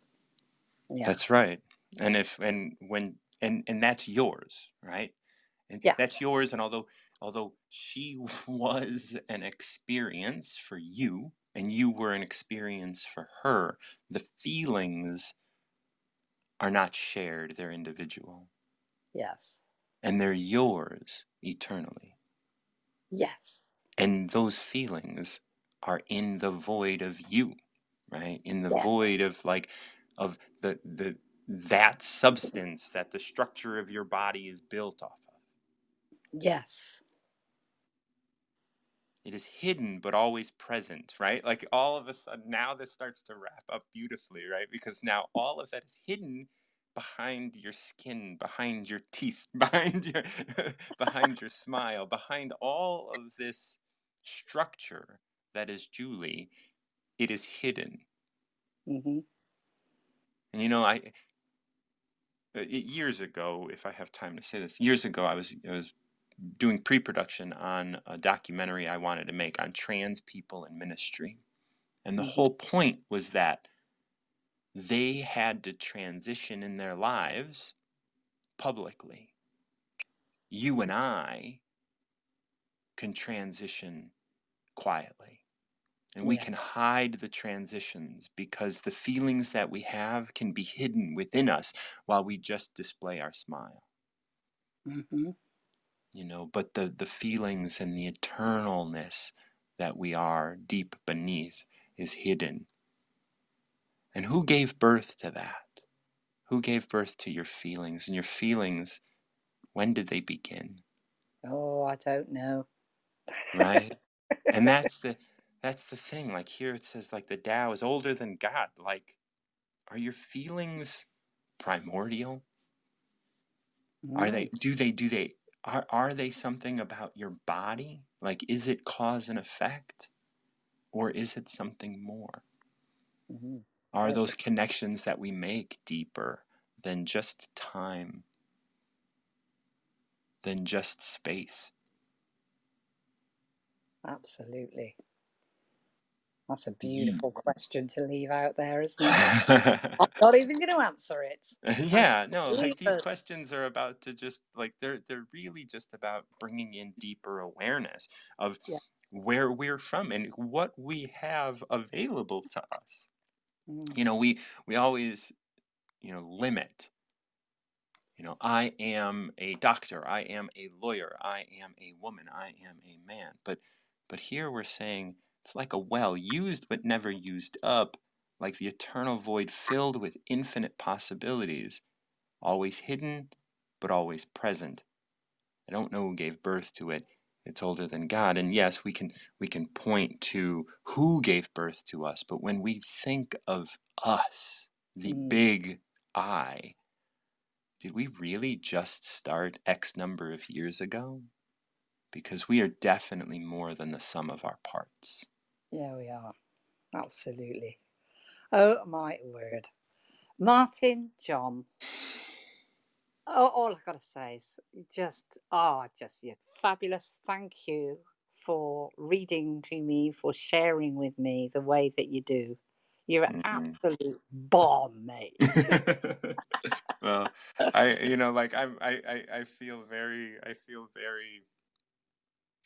Yeah. That's right. And if and when and and that's yours, right? And Yeah. that's yours and although although she was an experience for you and you were an experience for her, the feelings are not shared, they're individual Yes. And they're yours eternally. Yes. And those feelings are in the void of you, right? In the Yeah. void of like of the the that substance that the structure of your body is built off of. Yes. It is hidden but always present, right? Like all of a sudden now this starts to wrap up beautifully, right? Because now all of that is hidden behind your skin, behind your teeth, behind your behind your smile, behind all of this structure that is Julie, it is hidden. hmm And you know, I uh, years ago, if I have time to say this, years ago I was I was doing pre-production on a documentary I wanted to make on trans people in ministry. And the Mhm. whole point was that they had to transition in their lives publicly. You and I can transition quietly. And we can hide the transitions because the feelings that we have can be hidden within us while we just display our smile. hmm You know, but the, the feelings and the eternalness that we are deep beneath is hidden. And who gave birth to that? Who gave birth to your feelings? And your feelings, when did they begin? Oh, I don't know. Right? and that's the that's the thing. Like here it says like the Tao is older than God. Like, are your feelings primordial? Are they Mm. do they do they are are they something about your body? Like is it cause and effect? Or is it something more? Mhm. Are those connections that we make deeper than just time, than just space? Absolutely. That's a beautiful question to leave out there, isn't it? I'm not even going to answer it. yeah, no, like these questions are about to just like they're they're really just about bringing in deeper awareness of Yeah. where we're from and what we have available to us. Mm, You know, we we always you know limit you know i am a doctor i am a lawyer i am a woman i am a man. But but here we're saying it's like a well used but never used up like the eternal void filled with infinite possibilities always hidden but always present. I don't know who gave birth to it it's older than god and yes we can we can point to who gave birth to us but when we think of us the Mm. big i did we really just start X number of years ago? Because we are definitely more than the sum of our parts. Yeah, we are. Absolutely. Oh, my word. Martin, John, oh, all I've got to say is just, oh, just you're fabulous. Thank you for reading to me, for sharing with me the way that you do. You're an Mhm. absolute bomb, mate. well, I you know like I'm I, I I feel very I feel very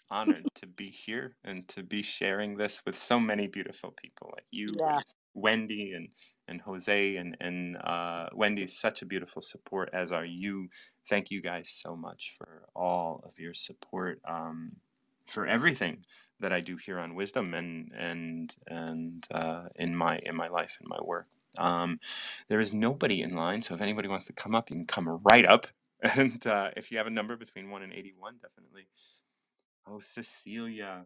honored to be here and to be sharing this with so many beautiful people like you Yeah. Wendy and and Jose and and uh, Wendy's such a beautiful support as are you. Thank you guys so much for all of your support um, for everything that I do here on Wisdom and and and uh, in my in my life and my work. Um, there is nobody in line, so if anybody wants to come up, you can come right up. And uh, if you have a number between one and eighty-one, definitely. Oh, Cecilia,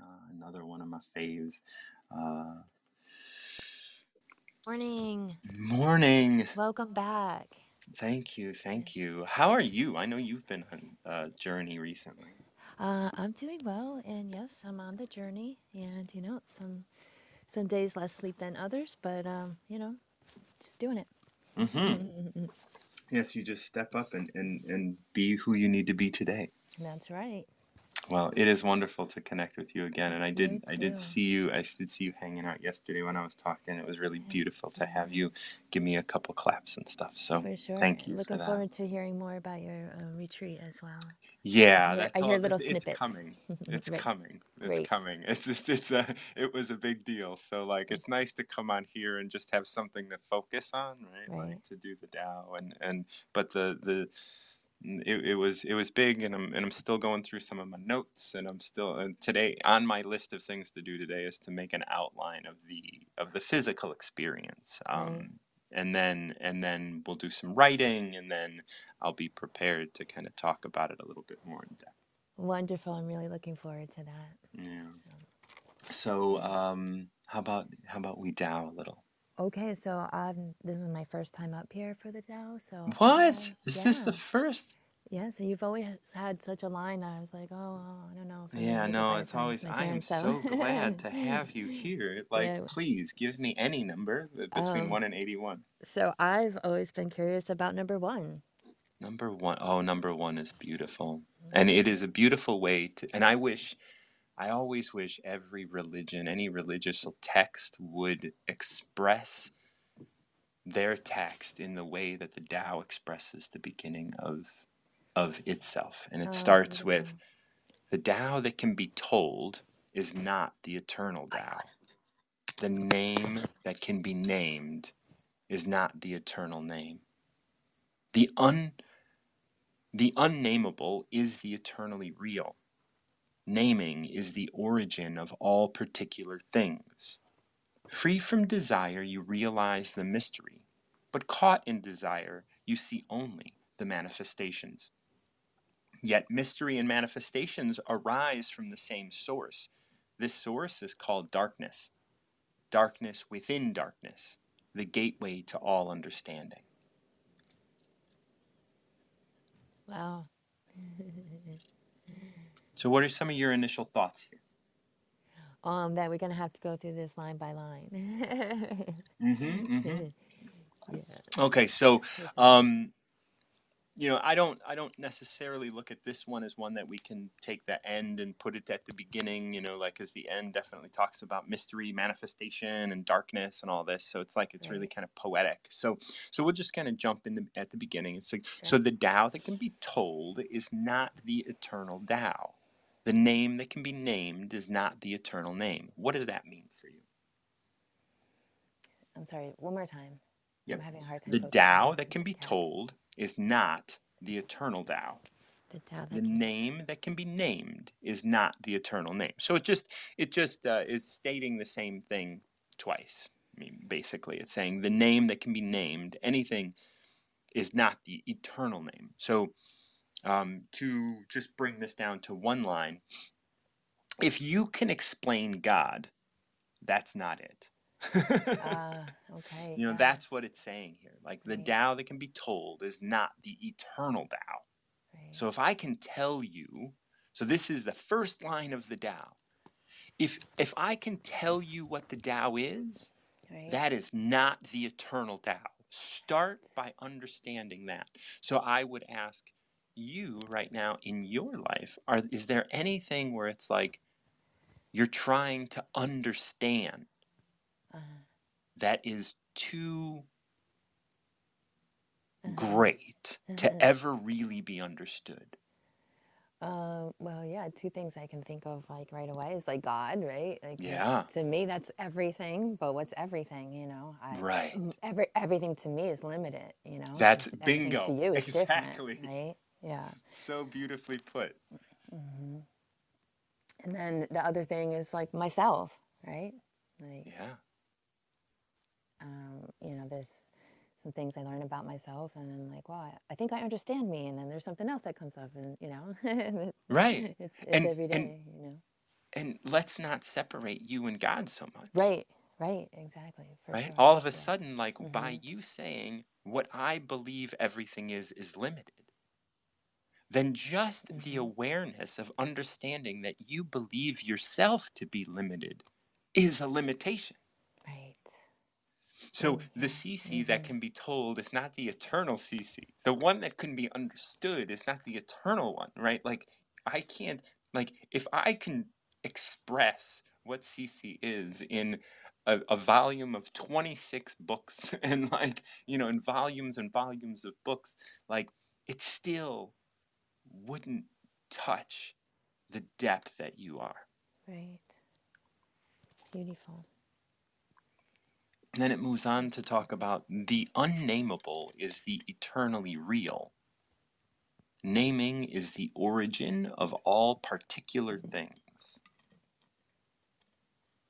uh, another one of my faves. Uh, Morning. morning. Welcome back. Thank you, thank you. How are you? I know you've been on a journey recently. Uh, I'm doing well, and yes, I'm on the journey. And you know, some some days less sleep than others, but um, you know, just doing it. hmm Yes, you just step up and, and, and be who you need to be today. That's right. Well, it is wonderful to connect with you again, and I did I did see you I did see you hanging out yesterday when I was talking. It was really beautiful to have you give me a couple claps and stuff. So For sure. thank you for Looking that. forward to hearing more about your uh, retreat as well. Yeah, I hear, that's I all. little It's snippets. coming. It's Right. coming. It's Great. coming. It's just it's a it was a big deal. So like it's nice to come on here and just have something to focus on, right? Right. Like to do the Tao and and but the the it, it was it was big and I'm and I'm still going through some of my notes and I'm still and today on my list of things to do today is to make an outline of the of the physical experience. Um Right. and then and then we'll do some writing and then I'll be prepared to kind of talk about it a little bit more in depth. Wonderful. I'm really looking forward to that. Yeah. So. So, um, how about how about we Tao a little? Okay, so um, this is my first time up here for the Tao. So What is this the yeah, first? yeah. So you've always had such a line that I was like, oh, oh, I don't know if I'm gonna Yeah, make it no, by it's always. my I am turn. So glad to have you here. Like, yeah. please give me any number uh, between Um, one and eighty-one. so I've always been curious about number one. Number one, oh, number one is beautiful, and it is a beautiful way to. And I wish, I always wish every religion, any religious text would express their text in the way that the Tao expresses the beginning of of itself, and it Oh, starts with the Tao that can be told is not the eternal Tao. The name that can be named is not the eternal name. The un the unnameable is the eternally real. Naming is the origin of all particular things. Free from desire, you realize the mystery, but caught in desire, you see only the manifestations. Yet mystery and manifestations arise from the same source. This source is called darkness. Darkness within darkness, the gateway to all understanding. Wow. So, what are some of your initial thoughts here? um, that we're gonna have to go through this line by line. Mm-hmm, mm-hmm. yeah. Okay, so um, you know, I don't I don't necessarily look at this one as one that we can take the end and put it at the beginning, you know, like as the end definitely talks about mystery, manifestation and darkness and all this. So it's like it's really kind of poetic. So so we'll just kind of jump in the at the beginning. It's like Sure. so the Tao that can be told is not the eternal Tao. The name that can be named is not the eternal name. What does that mean for you? I'm sorry. One more time. Yep. I'm having a hard time The Tao that can be cats. told is not the eternal Tao. The Tao that the can. name that can be named is not the eternal name. So it just it just uh, is stating the same thing twice. I mean, basically, it's saying the name that can be named, anything, is not the eternal name. So um, to just bring this down to one line, if you can explain God, that's not it. Ah, okay. you know, Yeah. that's what it's saying here. Like the Right. Tao that can be told is not the eternal Tao. Right. So if I can tell you, so this is the first line of the Tao. If if I can tell you what the Tao is, right. that is not the eternal Tao. Start by understanding that. So I would ask you right now in your life, are is there anything where it's like you're trying to understand uh-huh. that is too Uh-huh. great to ever really be understood? Um, well, yeah, two things I can think of like right away is like God, right? Like Yeah. to me that's everything, but what's everything, you know? I Right. every everything to me is limited, you know? That's bingo. to you Exactly. right? Yeah. So beautifully put. hmm And then the other thing is like myself, right? Like Yeah. um, you know, there's some things I learn about myself, and I'm like, wow, I, think I understand me, and then there's something else that comes up, and you know, it's, Right. it's And every and you know. and let's not separate you and God so much. Right, right, exactly, Right? sure. All of a Yes. sudden like by hmm you saying what I believe everything is is limited. Then just the hmm awareness of understanding that you believe yourself to be limited is a limitation. Right. So the. Cici that hmm can be told is not the eternal Cici. The one that can be understood is not the eternal one, right? Like I can't like if I can express what Cici is in a, a volume of 26 books and like, you know, in volumes and volumes of books, like it's still wouldn't touch the depth that you are. Right. Beautiful. And then it moves on to talk about the unnameable is the eternally real. Naming is the origin of all particular things.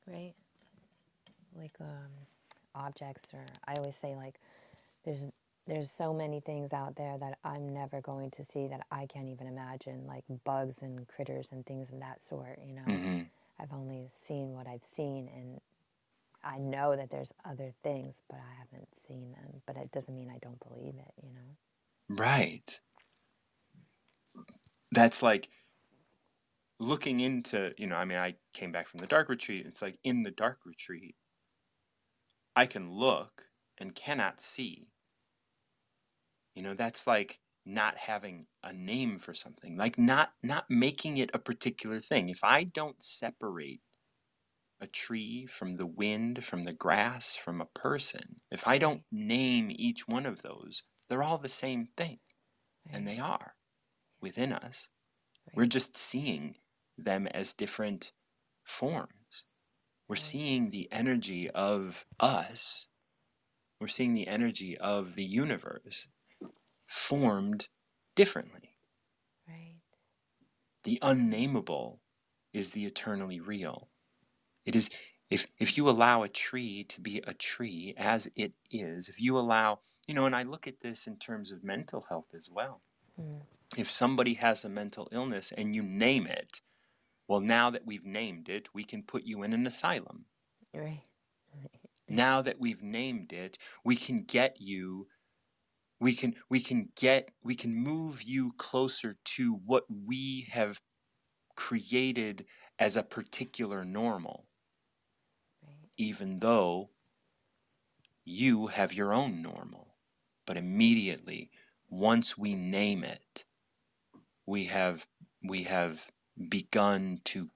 Right. Like um, objects, or I always say like, there's there's so many things out there that I'm never going to see that I can't even imagine, like bugs and critters and things of that sort. You know, hmm I've only seen what I've seen, and I know that there's other things, but I haven't seen them. But it doesn't mean I don't believe it. You know. Right. That's like looking into, you know, I mean, I came back from the dark retreat. and It's like in the dark retreat, I can look and cannot see. You know, that's like not having a name for something, like not not making it a particular thing. If I don't separate a tree from the wind, from the grass, from a person, if I don't name each one of those, they're all the same thing, and they are within us. We're just seeing them as different forms. We're Right. seeing the energy of us. We're seeing the energy of the universe formed differently. Right. The unnameable is the eternally real. It is if if you allow a tree to be a tree as it is, if you allow, you know, and I look at this in terms of mental health as well. Mm. If somebody has a mental illness and you name it, well, now that we've named it, we can put you in an asylum. Right. Right. Now that we've named it, we can get you we can we can get we can move you closer to what we have created as a particular normal, Right. even though you have your own normal. But immediately, once we name it, we have we have begun to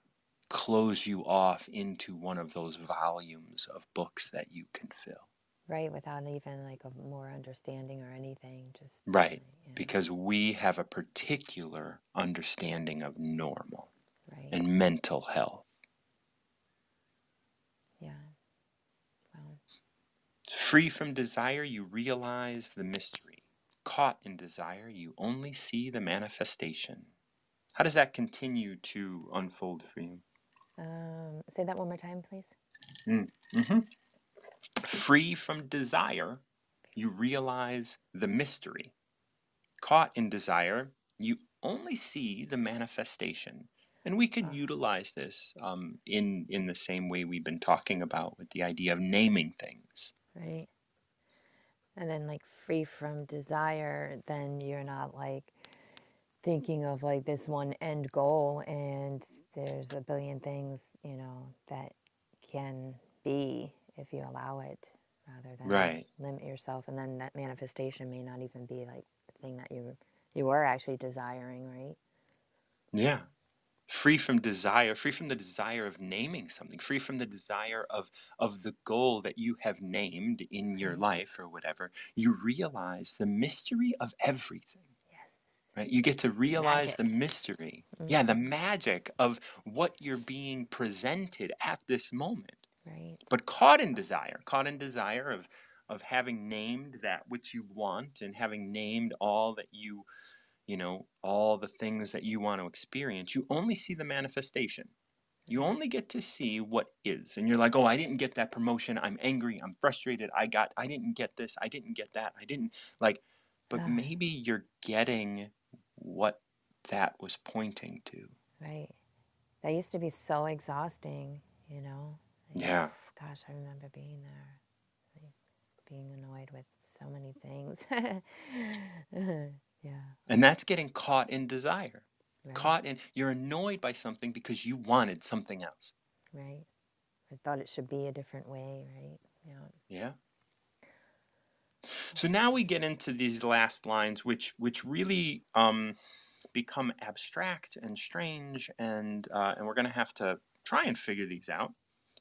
close you off into one of those volumes of books that you can fill. Right, without even like a more understanding or anything. Just Right. yeah, Because we have a particular understanding of normal right. and mental health. yeah. Well, Free from desire, you realize the mystery. Caught in desire, you only see the manifestation. How does that continue to unfold for you? um, say that one more time, please. Mm-hmm. Free from desire, you realize the mystery. Caught in desire, you only see the manifestation. And we could utilize this um, in in the same way we've been talking about with the idea of naming things. Right. And then like free from desire, then you're not like thinking of like this one end goal and there's a billion things, you know, that can be if you allow it rather than Right. limit yourself and then that manifestation may not even be like the thing that you you were actually desiring, right? Yeah. Free from desire, free from the desire of naming something, free from the desire of of the goal that you have named in your life or whatever. You realize the mystery of everything. Yes. right? You get to realize the Magic. mystery. Yeah, the Mhm. magic of what you're being presented at this moment. Right. But caught in desire, caught in desire of of having named that which you want and having named all that you, you know, all the things that you want to experience, you only see the manifestation. You only get to see what is. And you're like, "Oh, I didn't get that promotion. I'm angry. I'm frustrated. I got I didn't get this. I didn't get that. I didn't like but Ah. maybe you're getting what that was pointing to. Right. That used to be so exhausting, you know? Yeah. Gosh, I remember being there, like being annoyed with so many things. yeah. And that's getting caught in desire. Right. Caught in you're annoyed by something because you wanted something else. Right. I thought it should be a different way, right? Yeah. Yeah. So now we get into these last lines, which which really um, become abstract and strange, and uh, and we're gonna have to try and figure these out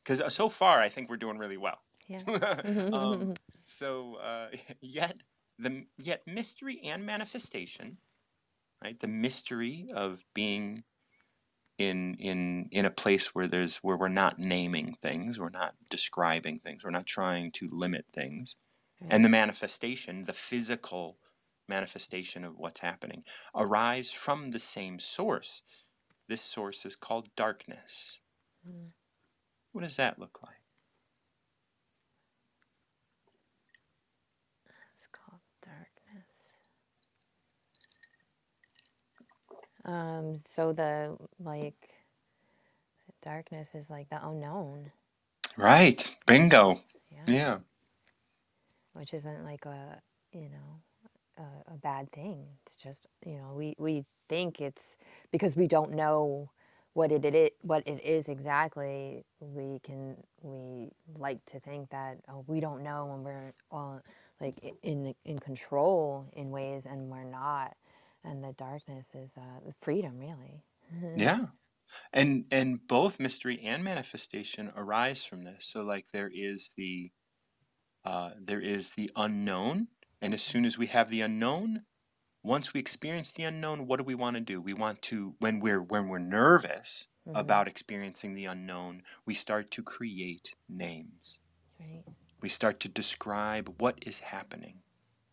because so far I think we're doing really well. Yeah. um, so uh, yet the yet mystery and manifestation, right? The mystery of being in in in a place where there's where we're not naming things, we're not describing things, we're not trying to limit things, and the manifestation, the physical manifestation of what's happening, arise from the same source. This source is called darkness. Mm. What does that look like? It's called darkness. Um, so the like darkness is like the unknown. Right. Bingo. Yeah. Yeah. Which isn't like a you know a, a bad thing. It's just you know we we think it's because we don't know what it, it what it is exactly. We can we like to think that oh we don't know when we're all like in in control in ways and we're not. And the darkness is uh, freedom, really. Yeah. And and both mystery and manifestation arise from this. So like there is the uh, there is the unknown, and as soon as we have the unknown, once we experience the unknown, what do we want to do? We want to when we're when we're nervous Mhm. about experiencing the unknown, we start to create names. Right. We start to describe what is happening.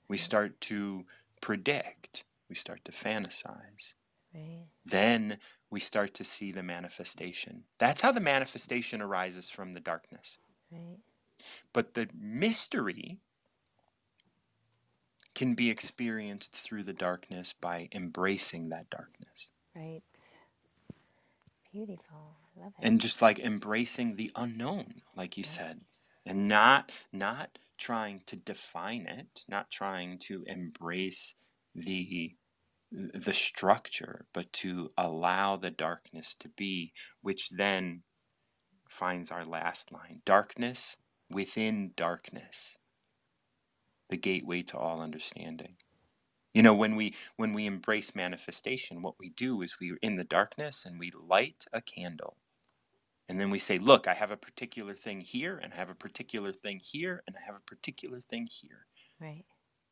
We start to predict. We start to fantasize. Right. Then we start to see the manifestation. That's how the manifestation arises from the darkness. Right. But the mystery can be experienced through the darkness by embracing that darkness Right. Beautiful. I love it. and just like embracing the unknown like you Right. said and not not trying to define it not trying to embrace the the structure, but to allow the darkness to be, which then finds our last line darkness within darkness, the gateway to all understanding. You know, when we when we embrace manifestation, what we do is we're in the darkness and we light a candle. And then we say, look, I have a particular thing here, and I have a particular thing here, and I have a particular thing here. Right.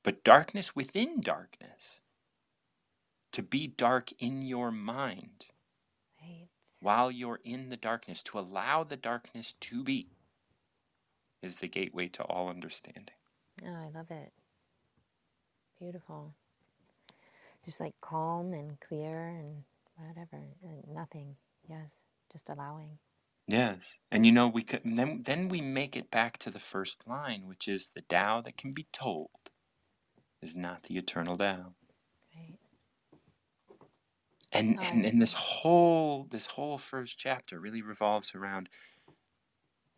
But darkness within darkness, to be dark in your mind Right. while you're in the darkness, to allow the darkness to be, is the gateway to all understanding. Oh, I love it. Beautiful. Just like calm and clear and whatever. uh, Nothing. Yes. Just allowing. Yes. And you know, we could and then then we make it back to the first line, which is the Tao that can be told is not the eternal Tao. Right. And Oh, and, and this whole this whole first chapter really revolves around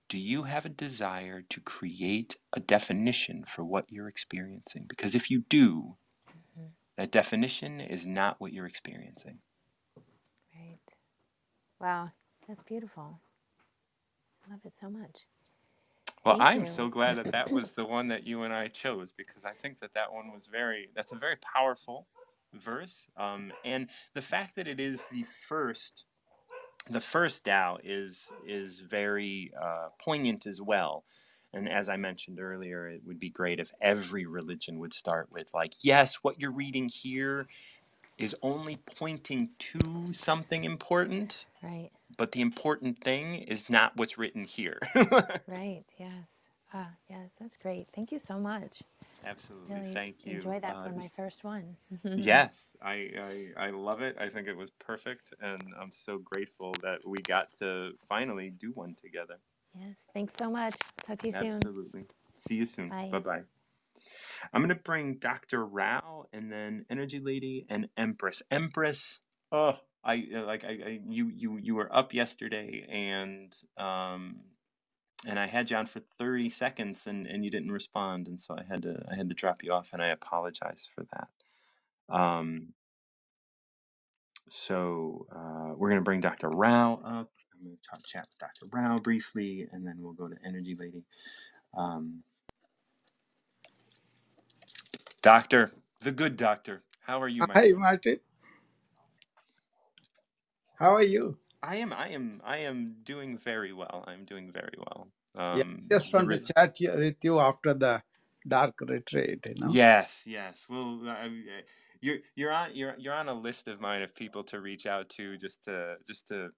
do you have a desire to create a definition for what you're experiencing? Because if you do, Mhm. that definition is not what you're experiencing. Right. Wow. That's beautiful. I love it so much. Well, Thank I'm you. so glad that that was the one that you and I chose because I think that that one was very, that's a very powerful verse. Um, and the fact that it is the first, the first Tao is, is very uh, poignant as well. And as I mentioned earlier, it would be great if every religion would start with, like, yes, what you're reading here is only pointing to something important, Right. but the important thing is not what's written here. Right. Yes. Ah, yes. That's great. Thank you so much. Absolutely. Really Thank you. enjoyed that Uh, for my first one. yes, I, I I love it. I think it was perfect, and I'm so grateful that we got to finally do one together. Yes. Thanks so much. Talk to you soon. Absolutely. See you soon. Bye. Bye. I'm gonna bring Dr. Rao and then Energy Lady and Empress. Empress. Oh, I like I, I you you you were up yesterday and um and I had you on for 30 seconds and, and you didn't respond and so I had to I had to drop you off and I apologize for that. Um so uh, we're gonna bring Dr. Rao up. I'm gonna talk chat with Dr. Rao briefly and then we'll go to Energy Lady. Um, doctor, the good doctor. How are you, Hi? Martin. How are you? I am I am I am doing very well. I'm doing very well. Yeah, Um just the want to chat with you after the dark retreat. You know. Yes, yes. Well, I, I- you're you're on you're you're on a list of mine of people to reach out to just to just to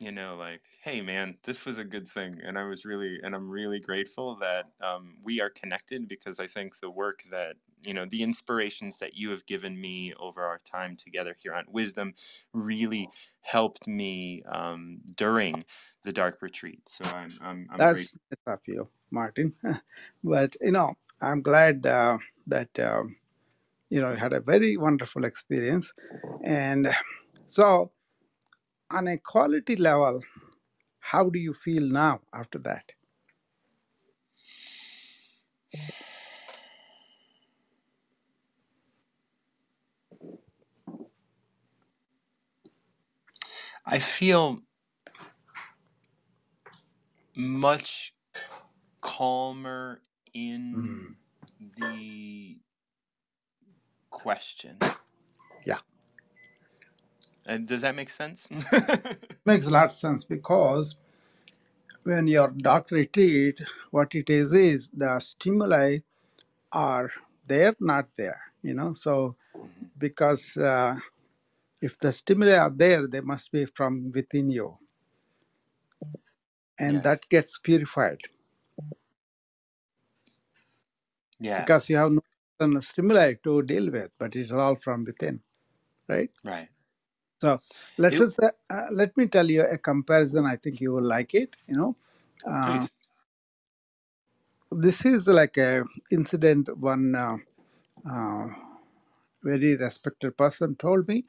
you know like hey man this was a good thing and I was really and I'm really grateful that um, we are connected because I think the work that you know the inspirations that you have given me over our time together here on Wisdom really helped me um, during the dark retreat. So I'm I'm I'm That's grateful. of you, Martin. but you know, I'm glad uh, that um, you know you had a very wonderful experience, and so on a quality level, how do you feel now after that? I feel much calmer in Mm, the question. And does that make sense? makes a lot of sense because when your dark retreat, what it is is the stimuli are there, not there. You know, so Mhm. because uh, if the stimuli are there, they must be from within you, and Yes. that gets purified Yeah, because you have no stimuli to deal with, but it's all from within, right? Right. So let It, us uh, uh, let me tell you a comparison. I think you will like it. You know, uh, please. this is like a incident one uh, uh, very respected person told me.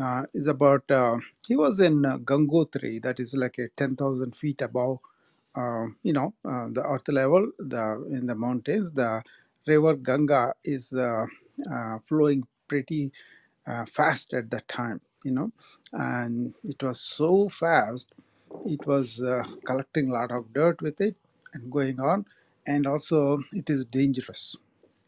Uh, is about uh, he was in uh, Gangotri, that is like a ten thousand feet above uh, you know, uh, the earth level, the in the mountains, the river Ganga is uh, uh, flowing pretty uh, fast at that time, you know, and it was so fast, it was uh, collecting a lot of dirt with it and going on, and also it is dangerous,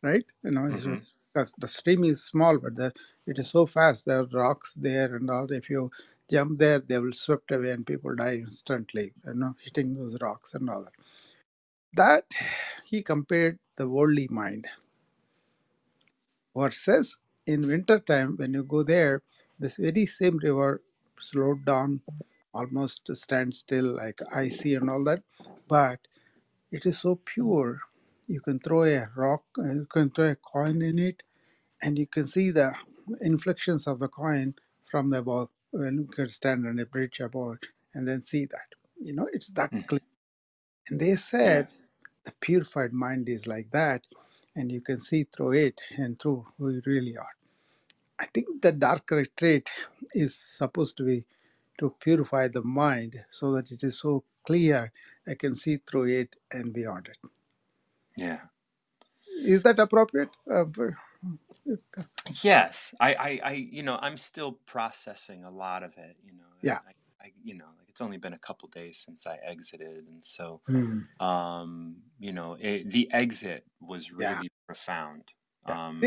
right? You know, it's, hmm because the stream is small, but the, it is so fast. There are rocks there, and all. If you jump there, they will swept away, and people die instantly. You know, hitting those rocks and all that. That he compared the worldly mind versus in winter time when you go there this very same river slowed down almost stand still like icy and all that. But it is so pure. You can throw a rock uh, you can throw a coin in it and you can see the inflections of the coin from the above when you can stand on a bridge above it and then see that. You know it's that clear. And they said the purified mind is like that and you can see through it and through who you really are I think the dark retreat is supposed to be to purify the mind so that it is so clear I can see through it and beyond it. Yeah. Is that appropriate? Uh, Yes. I, I, I, you know, I'm still processing a lot of it, you know. yeah. I, I, you know, like it's only been a couple days since I exited. And so, Hmm. um, you know, it, the exit was Yeah. really profound. Yeah. Um,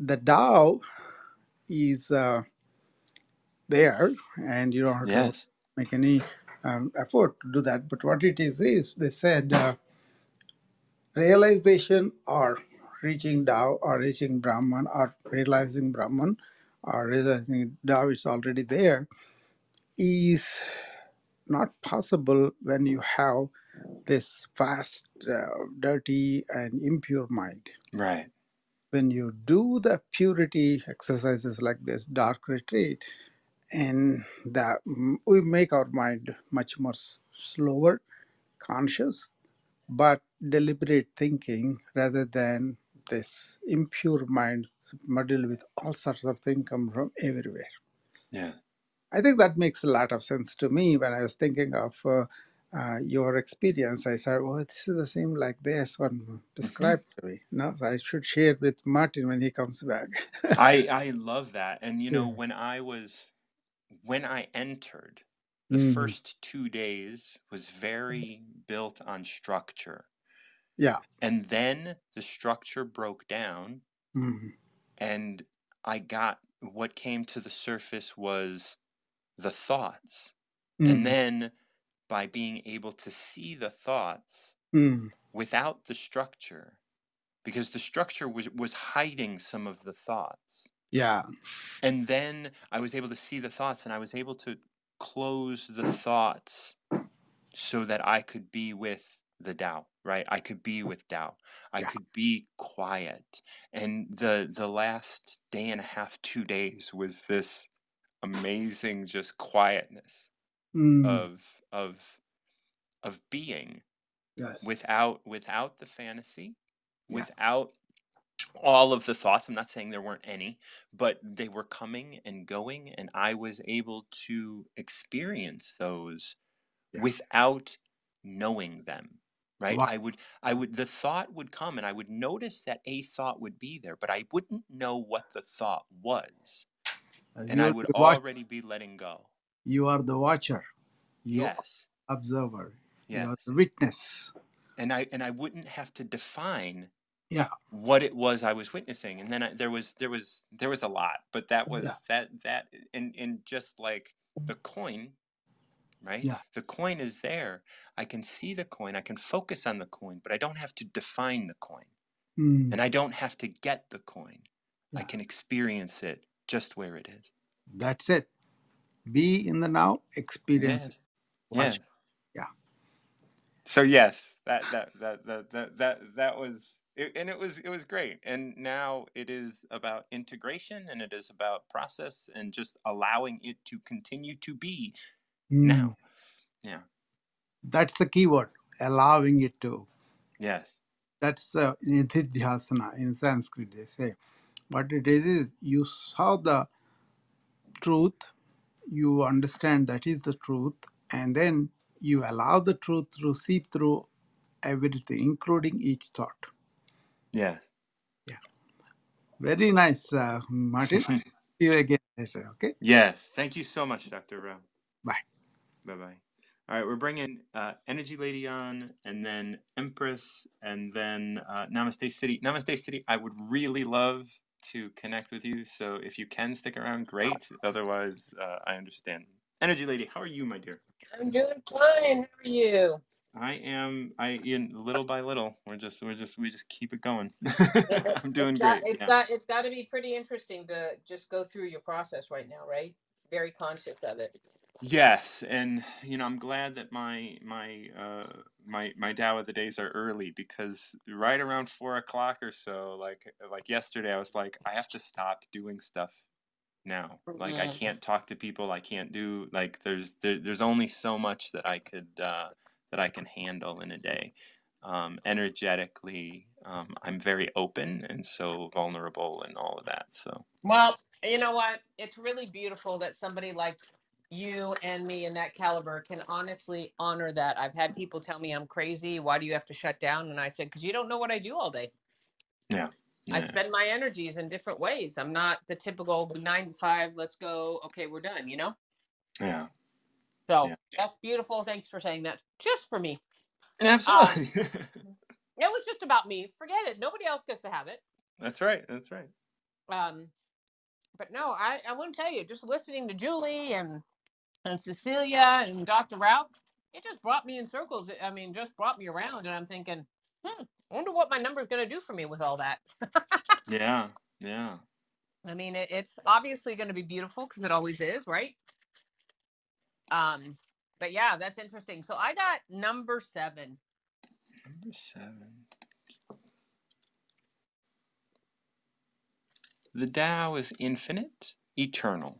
the Tao is uh, there, and you don't have to make any um, effort to do that. But what it is is they said uh, realization or reaching Tao or reaching Brahman or realizing Brahman or realizing Tao is already there is not possible when you have this fast, uh, dirty, and impure mind. Right. When you do the purity exercises like this dark retreat, and that we make our mind much more slower, conscious, but deliberate thinking rather than this impure mind muddled with all sorts of things come from everywhere. Yeah. I think that makes a lot of sense to me when I was thinking of uh, uh, your experience. I said, "Oh, this is the same like this one hmm described to me." No, so I should share it with Martin when he comes back. I, I love that. And, you know, yeah. when I was, when I entered, the Mm, first two days was very built on structure. yeah. And then the structure broke down Mm, and I got what came to the surface was the thoughts. And mm, then by being able to see the thoughts mm, without the structure, because the structure was, was hiding some of the thoughts. yeah. And then I was able to see the thoughts and I was able to close the thoughts so that I could be with the Tao, right? I could be with Tao. I Yeah. could be quiet. And the the last day and a half, two days was this amazing just quietness Mm, of of of being yes. without without the fantasy, Yeah. without all of the thoughts. I'm not saying there weren't any, but they were coming and going, and I was able to experience those Yeah. without knowing them. Right? I would I would the thought would come and I would notice that a thought would be there, but I wouldn't know what the thought was. Uh, And I would already be letting go. You are the watcher. You Yes. observer. You are Yes. the witness. And I and I wouldn't have to define Yeah. what it was I was witnessing. And then I, there was there was there was a lot, but that Yeah. was that that and and just like the coin, right? Yeah. The coin is there. I can see the coin. I can focus on the coin, but I don't have to define the coin. Mm, And I don't have to get the coin. I can experience it just where it is. That's it. Be in the now. Experience. Yes. Yes. Yeah. So yes, that that that that that that, that was it, and it was it was great. And now it is about integration and it is about process and just allowing it to continue to be Mm, now. Yeah. that's the key word. Allowing it to. Yes. That's uh, nididhyasana in Sanskrit. They say. What it is is you saw the truth, you understand that is the truth, and then you allow the truth to seep through everything, including each thought. Yes. Yeah, very nice, uh, Martin. See you again later. Okay. Yes. Thank you so much, Dr. Rao. Bye. Bye bye. All right, we're bringing uh, Energy Lady on, and then Empress, and then uh, Namaste City. Namaste City, I would really love to connect with you. So if you can stick around, great. Otherwise, uh, I understand. Energy Lady, how are you, my dear? I'm doing fine. How are you? I am. I in little by little. We're just. We're just. We just keep it going. I'm doing it's got, great. It's yeah. got it's got to be pretty interesting to just go through your process right now, right? Very conscious of it. Yes, and you know, I'm glad that my my uh my my Tao of the days are early because right around four o'clock or so, like like yesterday, I was like, I have to stop doing stuff now. Like I Mhm. can't talk to people. I can't do like there's there, there's only so much that I could uh, that I can handle in a day. Um, energetically, um, I'm very open and so vulnerable and all of that. So Well, you know what? It's really beautiful that somebody like you and me in that caliber can honestly honor that. I've had people tell me I'm crazy. Why do you have to shut down? And I said, because you don't know what I do all day. I yeah, I spend my energies in different ways. I'm not the typical nine to five, let's go. Okay, we're done, you know? yeah, So Yeah. that's beautiful. Thanks for saying that. Just for me. absolutely. It was just about me. Forget it. Nobody else gets to have it. that's right. That's right. Um, but no, I, I want to tell you, just listening to Julie and and Cecilia and Dr. Ralph, it just brought me in circles. I mean, just brought me around, and I'm thinking, hmm, I wonder what my number is going to do for me with all that. Yeah, yeah. I mean, it, it's obviously going to be beautiful because it always is, right? Um, but yeah, that's interesting. So I got number seven. Number seven. The Tao is infinite, eternal.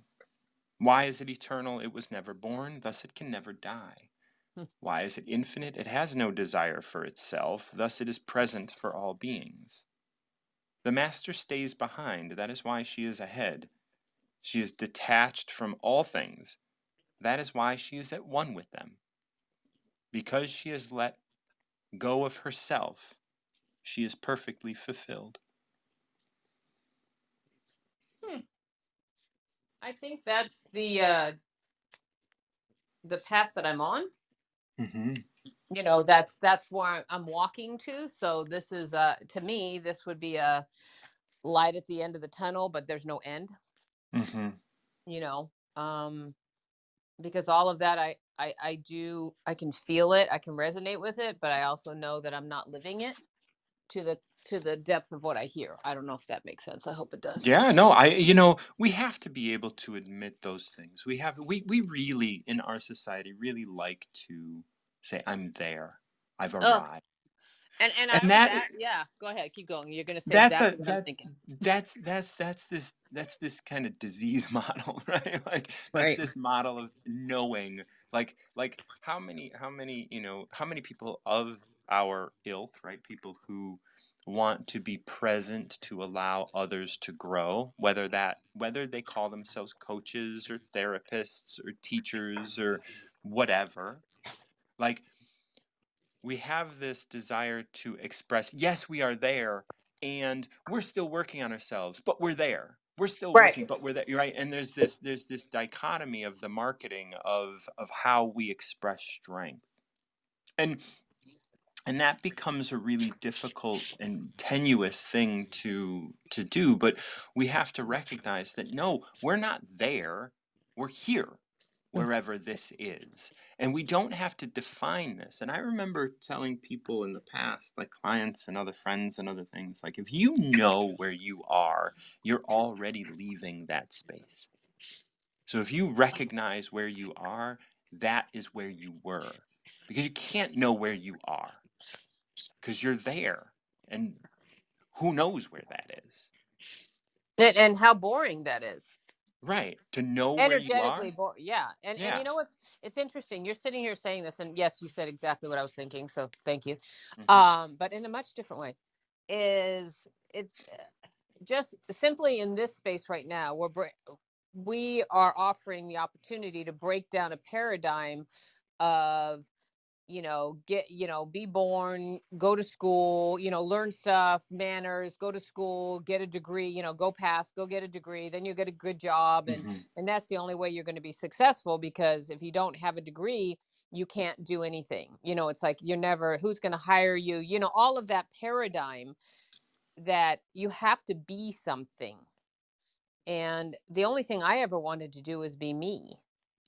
Why is it eternal? It was never born, thus it can never die. Hmm. Why is it infinite? It has no desire for itself, thus it is present for all beings. The Master stays behind, that is why she is ahead. She is detached from all things, that is why she is at one with them. Because she has let go of herself, she is perfectly fulfilled. I think that's the uh, the path that I'm on. Mm-hmm. you know that's that's where i'm walking to so this is uh to me this would be a light at the end of the tunnel but there's no end Mm-hmm. you know um because all of that I, I i do i can feel it i can resonate with it but i also know that i'm not living it to the to the depth of what i hear. I don't know if that makes sense. I hope it does. Yeah, no, I you know, we have to be able to admit those things. We have we we really in our society really like to say I'm there. I've arrived. and and, I And was that that, yeah go ahead keep going. You're gonna say that's exactly a that's that's that's that's this that's this kind of disease model right? Like that's right. this model of knowing like like how many how many you know how many people of our ilk right people who want to be present to allow others to grow whether that whether they call themselves coaches or therapists or teachers or whatever. Like we have this desire to express yes we are there and we're still working on ourselves but we're there. We're still right. working but we're there right? And there's this there's this dichotomy of the marketing of of how we express strength. And and that becomes a really difficult and tenuous thing to to do but we have to recognize that no we're not there we're here mm. wherever this is and we don't have to define this and i remember telling people in the past like clients and other friends and other things like if you know where you are you're already leaving that space. So if you recognize where you are that is where you were because you can't know where you are because you're there and who knows where that is. And, and how boring that is. Right to know where you energetically are. bo- yeah and and you know what? It's interesting you're sitting here saying this and yes you said exactly what i was thinking so thank you. Mhm. um but in a much different way is it's uh, just simply in this space right now we're br- we are offering the opportunity to break down a paradigm of you know get you know be born go to school you know learn stuff manners go to school get a degree you know go past go get a degree then you get a good job and hmm and that's the only way you're going to be successful because if you don't have a degree you can't do anything you know it's like you're never who's going to hire you you know all of that paradigm that you have to be something and the only thing I ever wanted to do was be me.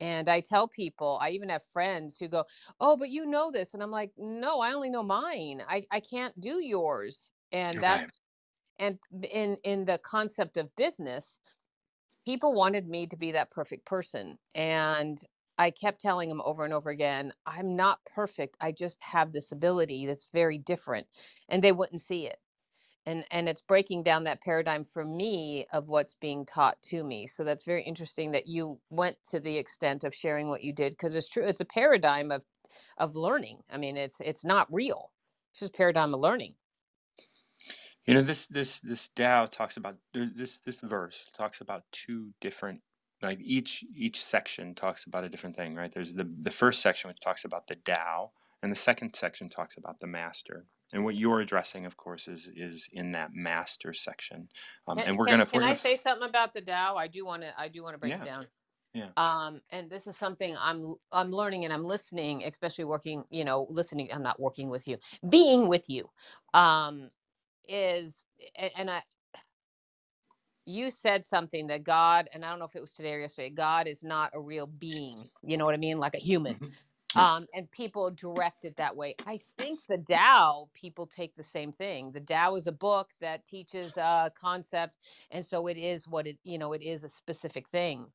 And I tell people, I even have friends who go, Oh, but you know this. And I'm like, No, I only know mine. I, I can't do yours. And Right. that's and in in the concept of business, people wanted me to be that perfect person. And I kept telling them over and over again, I'm not perfect. I just have this ability that's very different. And they wouldn't see it and and it's breaking down that paradigm for me of what's being taught to me so that's very interesting that you went to the extent of sharing what you did because it's true it's a paradigm of of learning i mean it's it's not real it's just paradigm of learning You know this this this Tao talks about this this verse talks about two different like each each section talks about a different thing, right? There's the the first section which talks about the Tao, and the second section talks about the master. And what you're addressing, of course, is is in that master section. Um, can, and we're gonna can i say something about the Tao? i do want to i do want to break it yeah down yeah um and this is something i'm I'm learning and i'm listening especially working you know listening i'm not working with you being with you um is a- and i you said something that God, and I don't know if it was today or yesterday, God is not a real being. You know what I mean? Like a human. Mhm. Yeah Um, and people direct it that way. I think the Tao, people take the same thing. The Tao is a book that teaches a concept. And so it is what it, you know, it is a specific thing.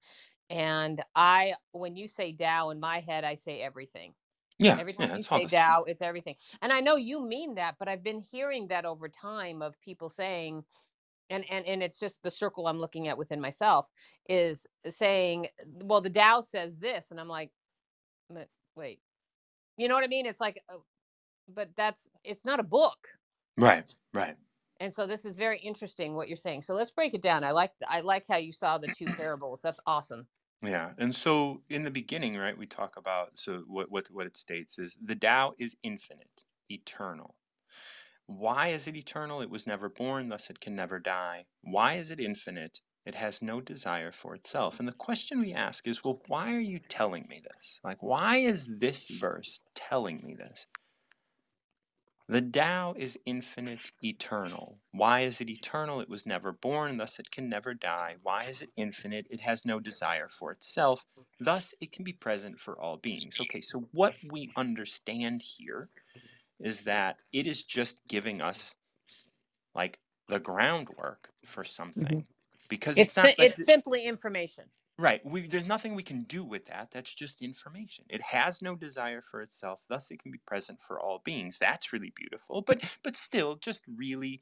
And I, when you say Tao in my head, I say everything. yeah Every yeah time you it's say. Tao, it's everything. And I know you mean that, but I've been hearing that over time of people saying, and and and it's just the circle I'm looking at within myself is saying, well, the Tao says this, and I'm like, but wait, you know what I mean? It's like, uh, but that's it's not a book, Right right. and so this is very interesting what you're saying. So let's break it down. I like I like how you saw the two parables. That's awesome. Yeah, and so in the beginning, right, we talk about so what what what it states is the Tao is infinite, eternal. Why is it eternal? It was never born, thus it can never die. Why is it infinite? It has no desire for itself. And the question we ask is, well, why are you telling me this? Like, why is this verse telling me this? The Tao is infinite, eternal. Why is it eternal? It was never born, thus it can never die. Why is it infinite? It has no desire for itself, thus it can be present for all beings. Okay, so what we understand here is that it is just giving us like the groundwork for mm-hmm. something because It's it's not si- like it's simply information. right we there's nothing we can do with that that's just information. It has no desire for itself thus it can be present for all beings. That's really beautiful but but still just really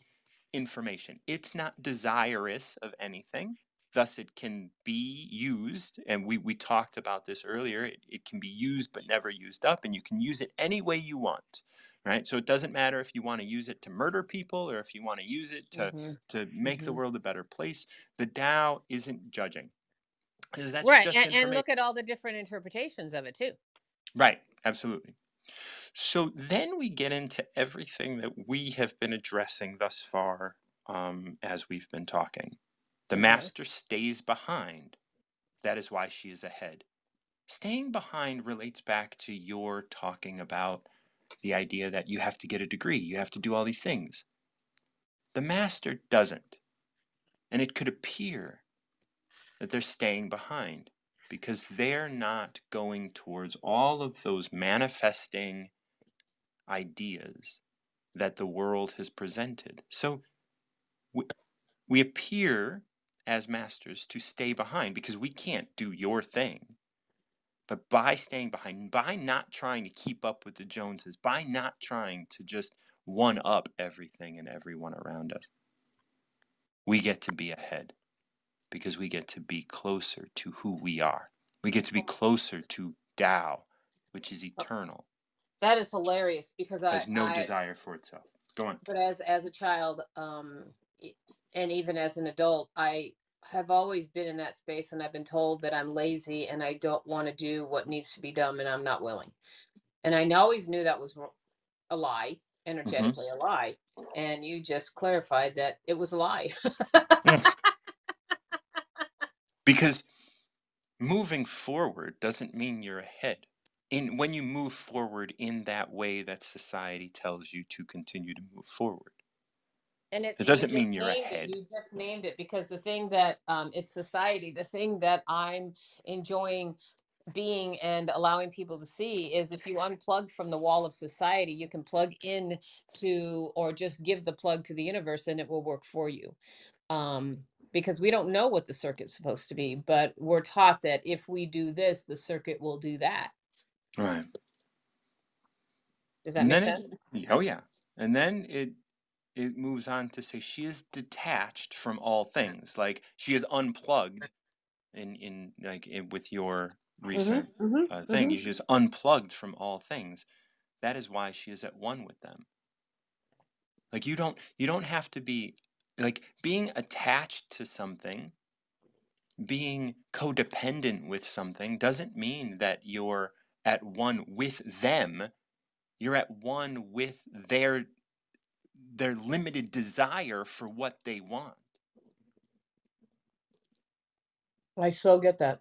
information. It's not desirous of anything thus it can be used and we we talked about this earlier it, it can be used but never used up and you can use it any way you want right so it doesn't matter if you want to use it to murder people or if you want to use it to Mhm. to make the Mhm. world a better place the Tao isn't judging that's Right, just and, and look at all the different interpretations of it too. right absolutely so then we get into everything that we have been addressing thus far um, as we've been talking the master stays behind. That is why she is ahead. Staying behind relates back to your talking about the idea that you have to get a degree you have to do all these things. The master doesn't. And it could appear that they're staying behind because they're not going towards all of those manifesting ideas that the world has presented. So we, we appear as masters to stay behind because we can't do your thing. But by staying behind, by not trying to keep up with the Joneses, by not trying to just one up everything and everyone around us, we get to be ahead because we get to be closer to who we are. We get to be closer to Tao, which is eternal, That is hilarious because I, has no I desire for itself. Go on. but as as a child, um, and even as an adult, I have always been in that space, and I've been told that I'm lazy and I don't want to do what needs to be done, and I'm not willing. And I always knew that was a lie, hmm energetically a lie. And you just clarified that it was a lie. Because moving forward doesn't mean you're ahead. In when you move forward in that way that society tells you to continue to move forward, and it it doesn't just mean you're named it ahead. you just named it because the thing that um it's society the thing that i'm enjoying being and allowing people to see is if you unplug from the wall of society you can plug in to or just give the plug to the universe and it will work for you um because we don't know what the circuit's supposed to be but we're taught that if we do this the circuit will do that Right. does that And make sense it, oh yeah, and then it it moves on to say she is detached from all things, like she is unplugged in in like in, with your mm-hmm, recent mm-hmm, uh, thing. mm-hmm. She is unplugged from all things. That is why she is at one with them. Like you don't you don't have to be like being attached to something, being codependent with something doesn't mean that you're at one with them. You're at one with their their limited desire for what they want. i so get that.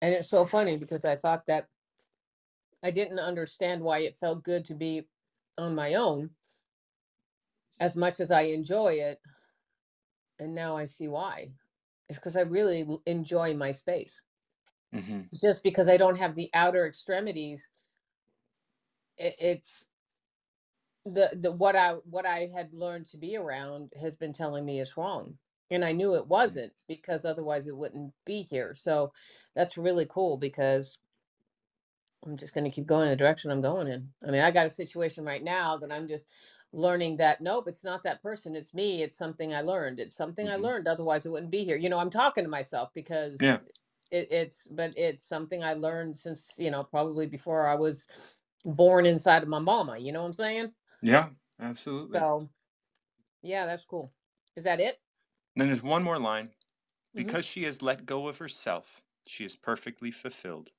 And it's so funny because i thought that i didn't understand why it felt good to be on my own as much as i enjoy it and now i see why. It's because i really enjoy my space. Hmm just because i don't have the outer extremities it, it's the the what i what i had learned to be around has been telling me it's wrong and i knew it wasn't because otherwise it wouldn't be here so that's really cool because i'm just going to keep going the direction i'm going in. I mean i got a situation right now that i'm just learning that nope it's not that person it's me it's something i learned it's something i hmm learned otherwise it wouldn't be here. You know i'm talking to myself because Yeah. it, it's but it's something i learned since you know probably before i was born inside of my mama you know what i'm saying Yeah. Absolutely. so yeah that's cool is that it Then there's one more line. hmm Because she has let go of herself, she is perfectly fulfilled.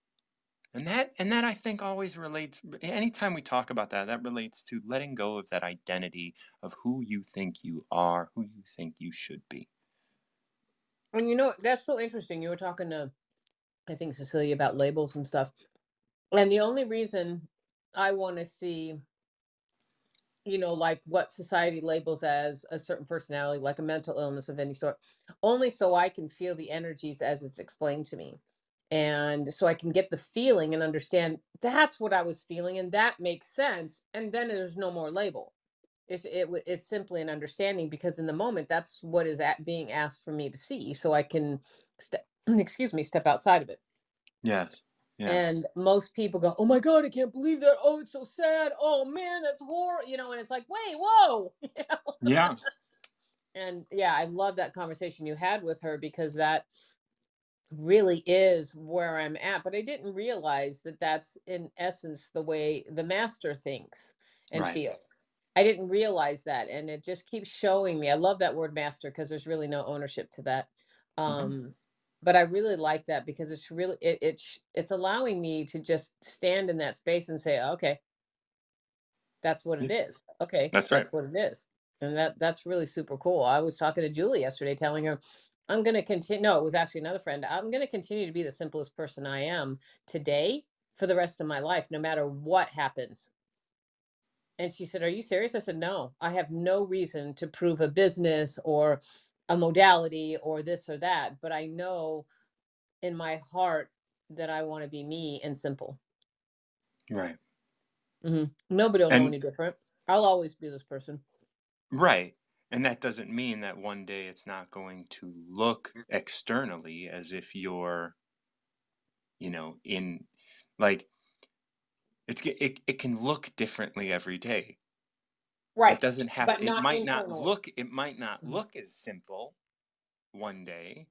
And that and that I think always relates anytime we talk about that, that relates to letting go of that identity of who you think you are, who you think you should be. and you know that's so interesting you were talking to i think cecilia about labels and stuff and the only reason i want to see you know like what society labels as a certain personality like a mental illness of any sort only so i can feel the energies as it's explained to me. And so i can get the feeling and understand that's what i was feeling and that makes sense and then there's no more label. It's it, it's simply an understanding because in the moment that's what is at being asked for me to see so i can step excuse me step outside of it. Yes. Yeah. and most people go, "Oh my god, I can't believe that! Oh, it's so sad! Oh man, that's horrible!" You know, and it's like, "Wait, whoa!" you know? Yeah. And yeah, I love that conversation you had with her because that really is where I'm at. But I didn't realize that that's in essence the way the master thinks and Right. feels. I didn't realize that, and it just keeps showing me. I love that word master because there's really no ownership to that. hmm Um, but I really like that because it's really it, it's it's allowing me to just stand in that space and say, okay, that's what it is. Okay, That's right. that's what it is. And that that's really super cool. I was talking to Julie yesterday telling her I'm going to continue no, it was actually another friend. I'm going to continue to be the simplest person I am today for the rest of my life no matter what happens. And she said, "Are you serious?" I said, "No. I have no reason to prove a business or a modality or this or that, but I know in my heart that I want to be me and simple. Right. hmm Nobody will know And any different. I'll always be this person. right. And that doesn't mean that one day it's not going to look externally as if you're, you know, in like it's it, it can look differently every day. It doesn't have But it not might not look it might not Mhm. look as simple one day,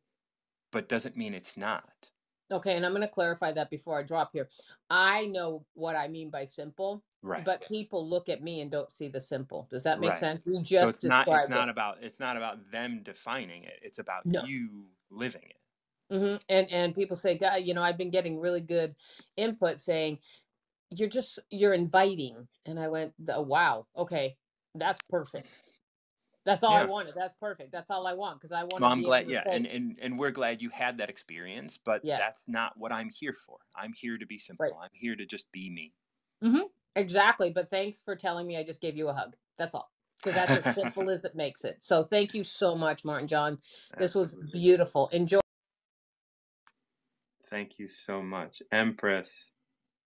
but doesn't mean it's not. Okay, and I'm going to clarify that before I drop here. I know what I mean by simple, Right. but people look at me and don't see the simple. Does that make Right. sense? You So just it's not it's not it. about it's not about them defining it. It's about No. you living it. hmm And and people say, God, you know, I've been getting really good input saying you're just you're inviting and i went oh, wow okay that's perfect. That's all i wanted. That's perfect. That's all i want because i want Well, I'm glad, yeah, and, and and we're glad you had that experience, but Yeah. that's not what I'm here for. I'm here to be simple. I'm here to just be me. Mm-hmm. exactly but thanks for telling me i just gave you a hug. That's all because that's as simple as it makes it. So thank you so much martin john. This was beautiful. Enjoy Thank you so much, Empress,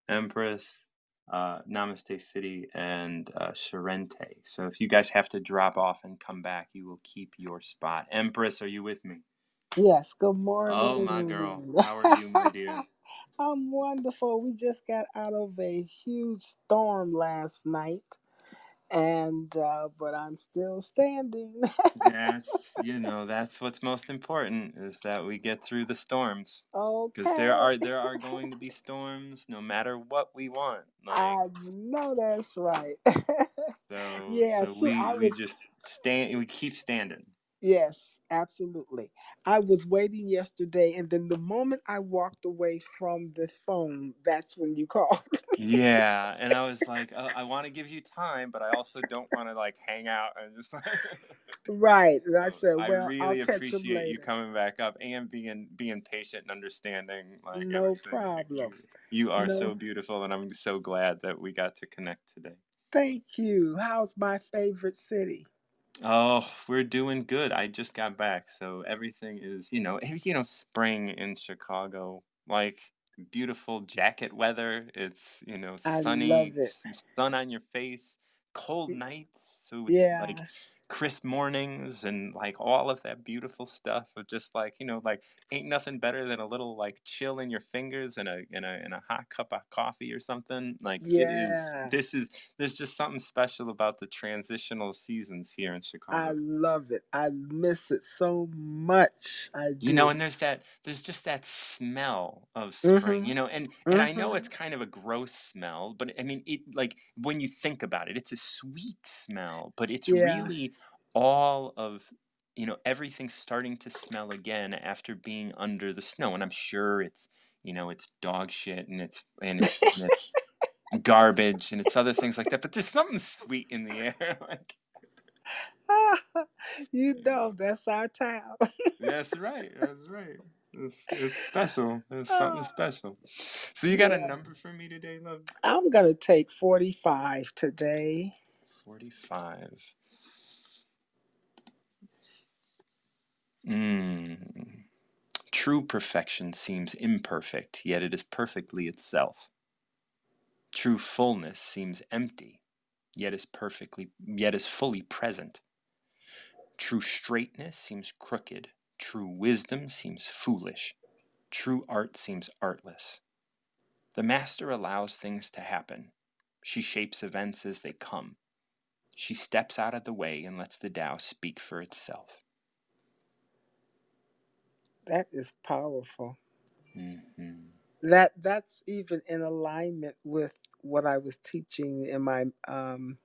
Empress, uh, Namaste City, and uh, Charente. So if you guys have to drop off and come back, you will keep your spot. Empress, are you with me? Yes, good morning. Oh my girl, how are you, my dear? I'm wonderful. We just got out of a huge storm last night, and uh, but I'm still standing. yes, you know that's what's most important is that we get through the storms Okay. because there are there are going to be storms no matter what we want. Like I know that's right. so yeah, so so we I we just stand we keep standing. yes, absolutely. I was waiting yesterday, and then the moment I walked away from the phone, that's when you called. Yeah, and I was like, uh, I want to give you time, but I also don't want to like hang out and just. right, and I said, I "Well, I'll really him appreciate you later." coming back up and being being patient and understanding like No everything. Problem. you are No so beautiful, and I'm so glad that we got to connect today. Thank you. How's my favorite city? Oh, we're doing good. I just got back, so everything is, you know, you know, spring in Chicago, like beautiful jacket weather. It's, you know, I sunny, love it. s- sun on your face, cold nights, so it's like Yeah, crisp mornings and like all of that beautiful stuff of just like, you know, like ain't nothing better than a little like chill in your fingers and a and a and a hot cup of coffee or something. Like it is yeah. this is there's just something special about the transitional seasons here in Chicago. I love it. I miss it so much. I You know, and there's that there's just that smell of spring, Mhm. you know, and and I know it's kind of a gross smell, but I mean it like when you think about it, it's a sweet smell, but it's Yeah. really all of you know everything starting to smell again after being under the snow and i'm sure it's you know it's dog shit and it's and it's and it's garbage and it's other things like that but there's something sweet in the air like you know, that's our town. that's right that's right. It's, it's special it's something Ah, special. So you got a number for me today love? I'm gonna take 45 today. 45 mm. true perfection seems imperfect yet it is perfectly itself True fullness seems empty, yet is perfectly yet is fully present. True straightness seems crooked, true wisdom seems foolish, true art seems artless. The master allows things to happen. She shapes events as they come. She steps out of the way and lets the Tao speak for itself. That is powerful. hmm That that's even in alignment with what I was teaching in my um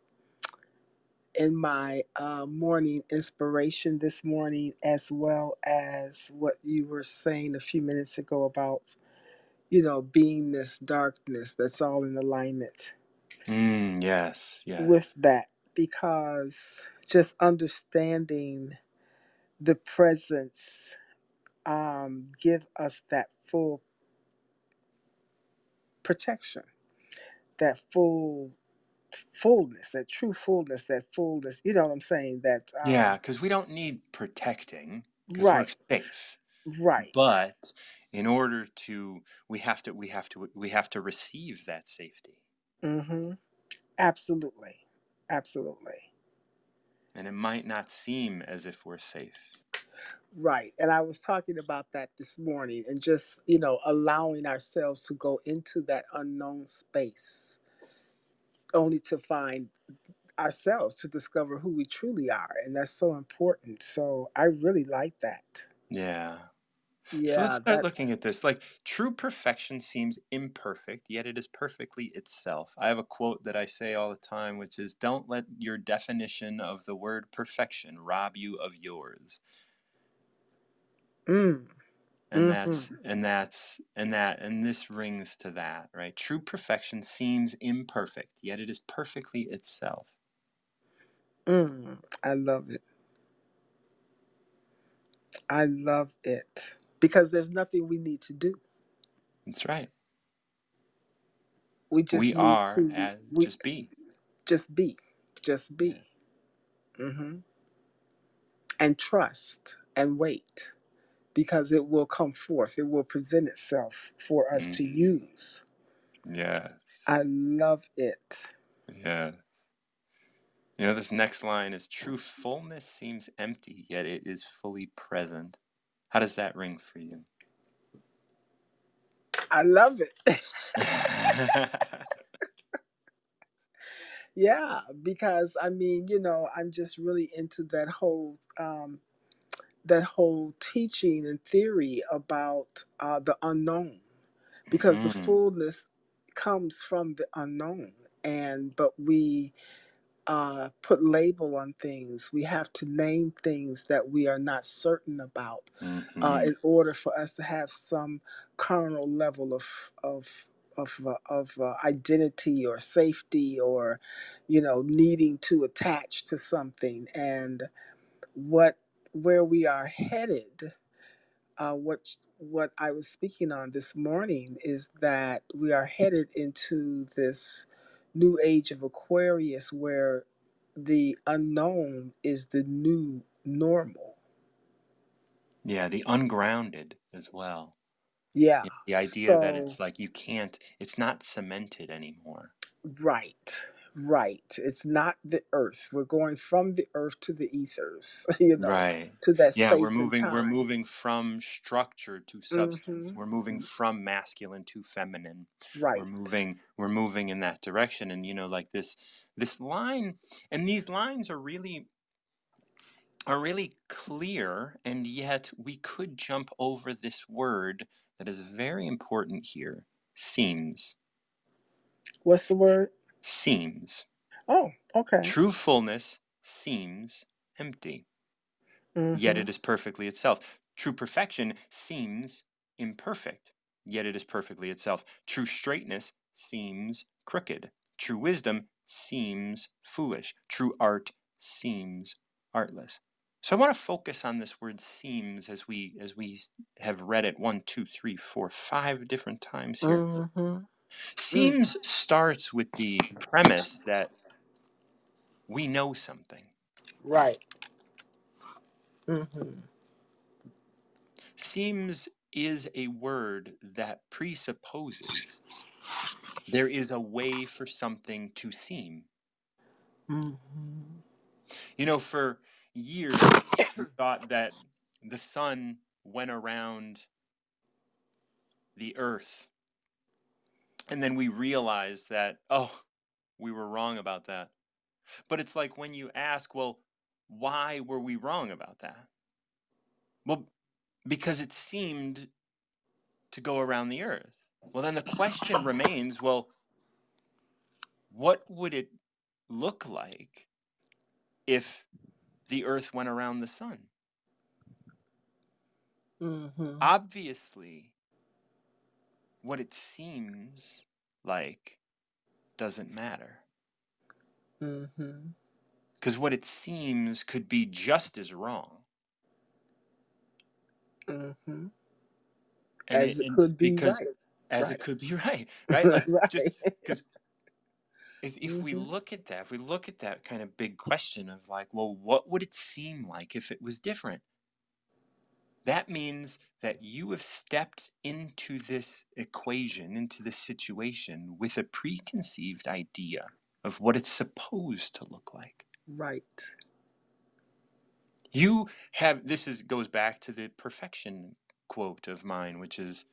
in my uh, morning inspiration this morning, as well as what you were saying a few minutes ago about, you know, beingness, darkness, that's all in alignment Mm, yes, yes. with that. Because just understanding the presence um, give us that full protection, that full fullness, that true fullness, that fullness. You know what I'm saying? That Yeah, um, because we don't need protecting because we're right, safe. right. but in order to we have to we have to we have to receive that safety Mm-hmm. Absolutely. Absolutely. and it might not seem as if we're safe Right. And I was talking about that this morning and just, you know, allowing ourselves to go into that unknown space only to find ourselves to discover who we truly are. And that's so important. So I really like that. yeah Yeah. so let's start that looking at this like true perfection seems imperfect yet it is perfectly itself i have a quote that i say all the time which is don't let your definition of the word perfection rob you of yours mm, and Mm-hmm. that's and that's and that and this rings to that right true perfection seems imperfect yet it is perfectly itself Mm, I love it. I love it because there's nothing we need to do. that's right We just we are to at we just be just be, just yeah. be, hmm and trust and wait because it will come forth. It will present itself for us to Mhm. use. yes I love it. yeah you know this next line is true fullness seems empty yet it is fully present how does that ring for you I love it. yeah, because I mean, you know, I'm just really into that whole um, that whole teaching and theory about uh, the unknown because the Mhm. fullness comes from the unknown and but we uh, put label on things we have to name things that we are not certain about uh, Mhm. in order for us to have some carnal level of of of, uh, of uh, identity or safety or you know needing to attach to something and what where we are headed uh, what what I was speaking on this morning is that we are headed into this new age of Aquarius where the unknown is the new normal. yeah the ungrounded as well Yeah. The idea that So it's like you can't it's not cemented anymore right, right. It's not the earth. We're going from the earth to the ethers, you know, right to that yeah we're space and moving we're time. moving from structure to substance Mm-hmm. we're moving from masculine to feminine Right. we're Right. moving we're moving in that direction and you know like this this line and these lines are really are really clear and yet we could jump over this word that is very important here seems What's the word? Seems Oh, okay. True fullness seems empty, yet Mm-hmm. it is perfectly itself. True perfection seems imperfect, yet it is perfectly itself. True straightness seems crooked. True wisdom seems foolish. True art seems artless. So I want to focus on this word seems as we as we have read it one, two, three, four, five different times here. Mm-hmm. Mm. Seems starts with the premise that we know something. Right. Mm-hmm. Seems is a word that presupposes there is a way for something to seem. Mm-hmm. You know, for years, we thought that the sun went around the earth. And then we realized that, oh, we were wrong about that. But it's like when you ask, well, why were we wrong about that? Well, because it seemed to go around the earth. Well, then the question remains well, what would it look like if the earth went around the sun? Mm-hmm. Obviously, what it seems like doesn't matter. Mm-hmm. Because what it seems could be just as wrong. Mm-hmm. As it, it could be because right. as Right. it could be right, right? Like just right. because is if we Mm-hmm. look at that, if we look at that kind of big question of like, well, what would it seem like if it was different? That means that you have stepped into this equation, into this situation with a preconceived idea of what it's supposed to look like. Right. You have this is goes back to the perfection quote of mine, which is,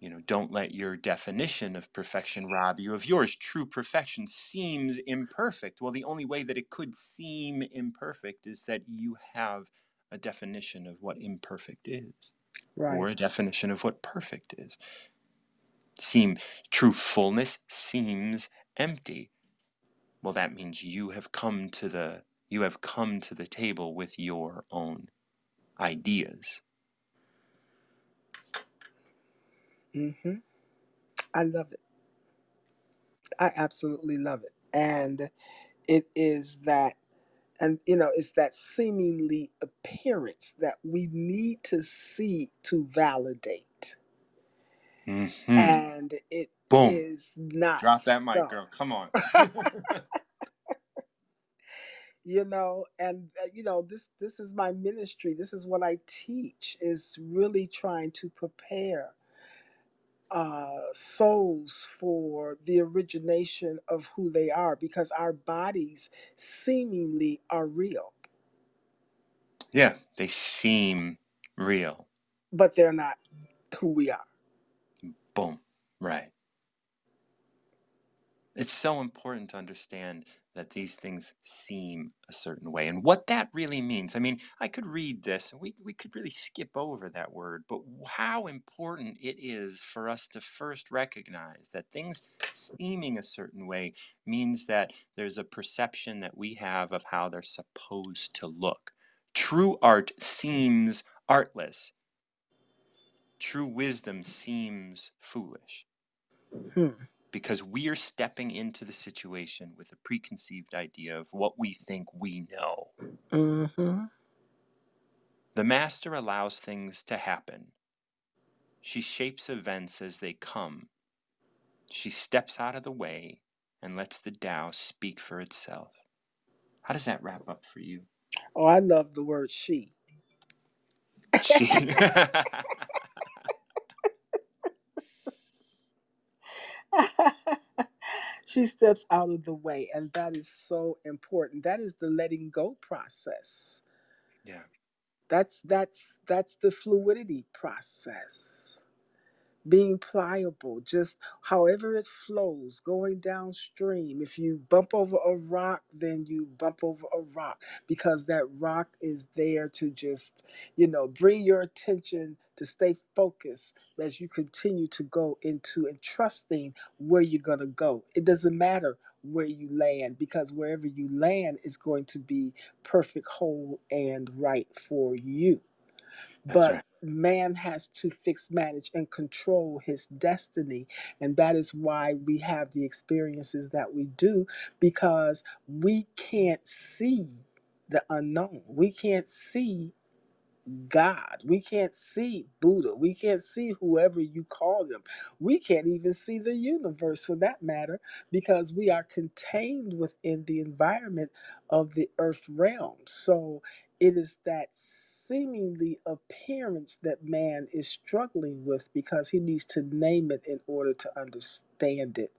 you know, don't let your definition of perfection rob you of yours. True perfection seems imperfect. Well, the only way that it could seem imperfect is that you have a definition of what imperfect is. or a definition of what perfect is. Seem true fullness seems empty. Well, that means you have come to the you have come to the table with your own ideas. hmm I love it. I absolutely love it. And it is that, and you know, it's that seemingly appearance that we need to see to validate. hmm And it Boom. is not Drop that mic, girl. Come on. you know and uh, you know this this is my ministry this is what i teach is really trying to prepare uh souls for the origination of who they are because our bodies seemingly are real yeah, they seem real. but they're not who we are Boom. Right. It's so important to understand that these things seem a certain way and what that really means. I mean, I could read this and we, we could really skip over that word, but how important it is for us to first recognize that things seeming a certain way means that there's a perception that we have of how they're supposed to look. True art seems artless, true wisdom seems foolish hmm. Because we are stepping into the situation with a preconceived idea of what we think we know. hmm The master allows things to happen. She shapes events as they come. She steps out of the way and lets the Tao speak for itself. How does that wrap up for you? oh i love the word she She she steps out of the way and that is so important. That is the letting go process. Yeah. that's that's that's the fluidity process being pliable just however it flows going downstream. If you bump over a rock then you bump over a rock because that rock is there to just you know bring your attention to stay focused as you continue to go into and trusting where you're going to go. It doesn't matter where you land because wherever you land is going to be perfect whole and right for you. That's but right. Man has to fix manage and control his destiny and that is why we have the experiences that we do because we can't see the unknown we can't see God. We can't see Buddha. We can't see whoever you call them. We can't even see the universe for that matter because we are contained within the environment of the earth realm. So it is that seemingly appearance that man is struggling with because he needs to name it in order to understand it.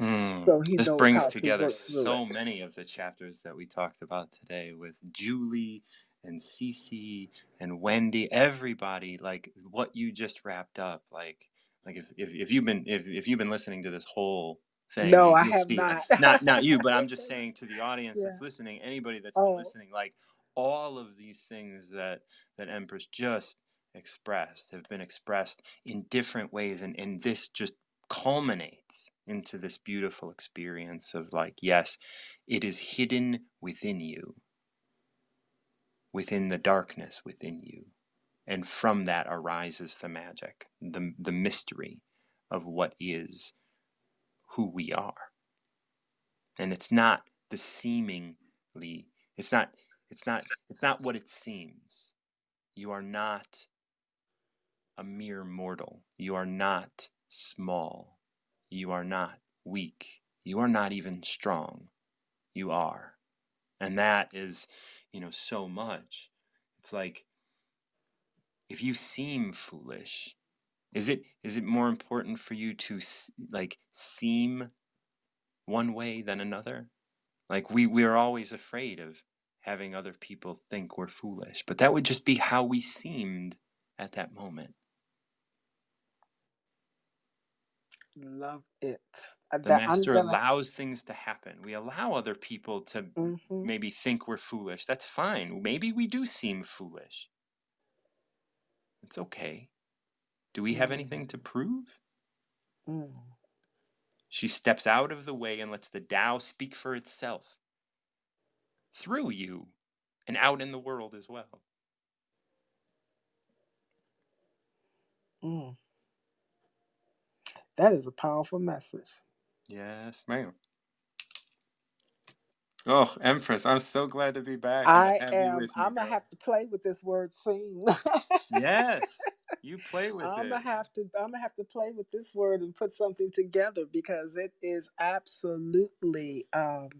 Hmm. So he This brings how to together so it. many of the chapters that we talked about today with Julie and Cici and Wendy, everybody, like what you just wrapped up. Like, like if, if, if you've been if, if you've been listening to this whole thing, No, I have not. Not not you, but I'm just saying to the audience yeah. that's listening, anybody that's been Oh, listening, like all of these things that that Empress just expressed have been expressed in different ways, and and this just culminates into this beautiful experience of like, yes, it is hidden within you, within the darkness within you. And from that arises the magic, the, the mystery of what is who we are. And it's not the seemingly, it's not, it's not, it's not what it seems. You are not a mere mortal. You are not small. You are not weak. You are not even strong. You are. And that is, you know, so much. It's like if you seem foolish, is it is it more important for you to like seem one way than another? Like we we are always afraid of having other people think we're foolish, but that would just be how we seemed at that moment. love it. The That master gonna. allows things to happen. We allow other people to hmm maybe think we're foolish. That's fine. Maybe we do seem foolish. It's okay. Do we have Mm, anything to prove? mm. She steps out of the way and lets the Tao speak for itself through you and out in the world as well. Mm. That is a powerful message. Yes, ma'am. Oh, Empress, I'm so glad to be back I to have you am. me, I'm gonna girl. have to play with this word "seem." Yes, you play with I'm it. gonna have to. I'm gonna have to play with this word and put something together because it is absolutely um,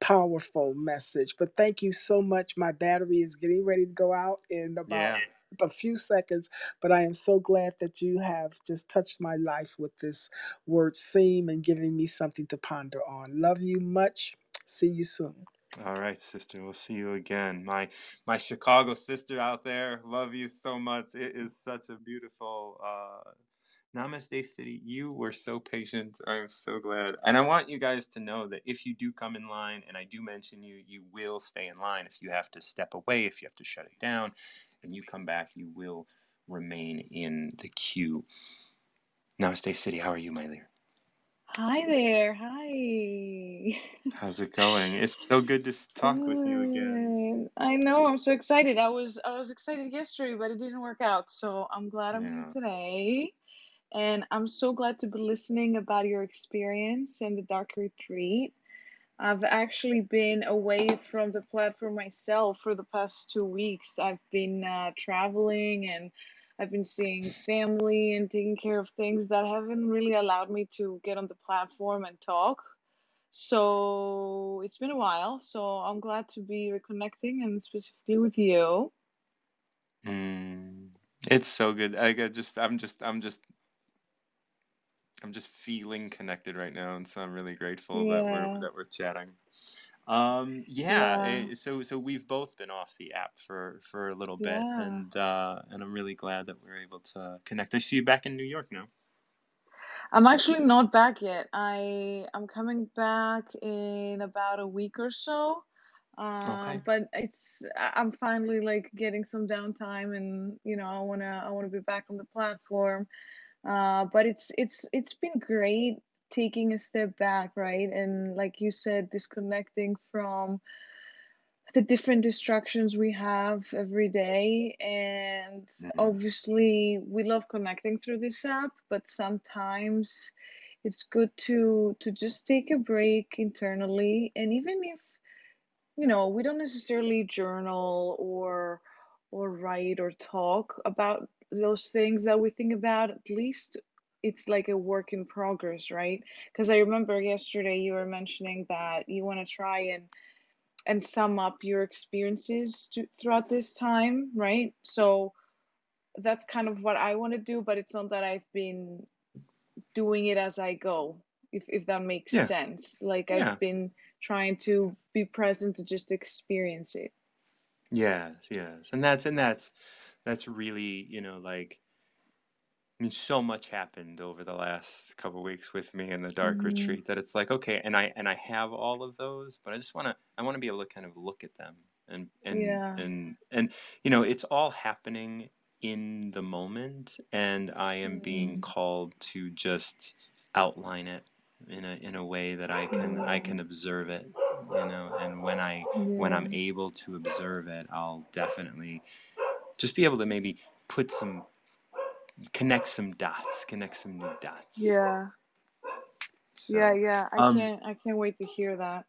powerful message. But thank you so much. My battery is getting ready to go out in about Yeah. a few seconds, but I am so glad that you have just touched my life with this word "seem" and giving me something to ponder on. Love you much. See you soon. All right, sister. We'll see you again. My my Chicago sister out there, love you so much. It is such a beautiful uh Namaste City. You were so patient. I'm so glad. And I want you guys to know that if you do come in line and I do mention you, you will stay in line. If you have to step away, if you have to shut it down, and you come back, you will remain in the queue. Namaste City, how are you, my dear? Hi there. Hi. How's it going? It's so good to talk with you again. I know. I'm so excited. I was I was excited yesterday, but it didn't work out. So I'm glad I'm here today. And I'm so glad to be listening about your experience in the dark retreat. I've actually been away from the platform myself for the past two weeks. I've been uh, traveling and I've been seeing family and taking care of things that haven't really allowed me to get on the platform and talk. So it's been a while. So I'm glad to be reconnecting and specifically with you. Mm, it's so good. I got just I'm just I'm just I'm just feeling connected right now, and so I'm really grateful that we're that we're chatting. Um, yeah, Yeah. eh, so so we've both been off the app for for a little bit, Yeah. and uh, and I'm really glad that we're able to connect. I see you back in New York now. I'm actually not back yet. I I'm coming back in about a week or so. Uh, Okay. but it's I'm finally like getting some downtime and you know I wanna I wanna be back on the platform. Uh, but it's it's it's been great taking a step back, right? And like you said, disconnecting from the different distractions we have every day and Mhm. obviously we love connecting through this app but sometimes it's good to to just take a break internally and even if you know we don't necessarily journal or or write or talk about those things that we think about at least it's like a work in progress right because i remember yesterday you were mentioning that you want to try and and sum up your experiences to, throughout this time, right? So that's kind of what I want to do, but it's not that I've been doing it as I go, if if that makes Yeah, sense. Like yeah, I've been trying to be present to just experience it. yes, yes, and that's and that's that's really you know like I mean, so much happened over the last couple weeks with me in the dark Mm, retreat that it's like, okay, and I and I have all of those, but I just want to I want to be able to kind of look at them and and yeah. and and you know, it's all happening in the moment, and I am being Mm, called to just outline it in a in a way that I can I mm, can observe it, you know, and when I when I'm able to observe it, I'll definitely just be able to maybe put some connect some dots, connect some new dots. Yeah. Yeah, So, yeah. I um, can't I can't wait to hear that.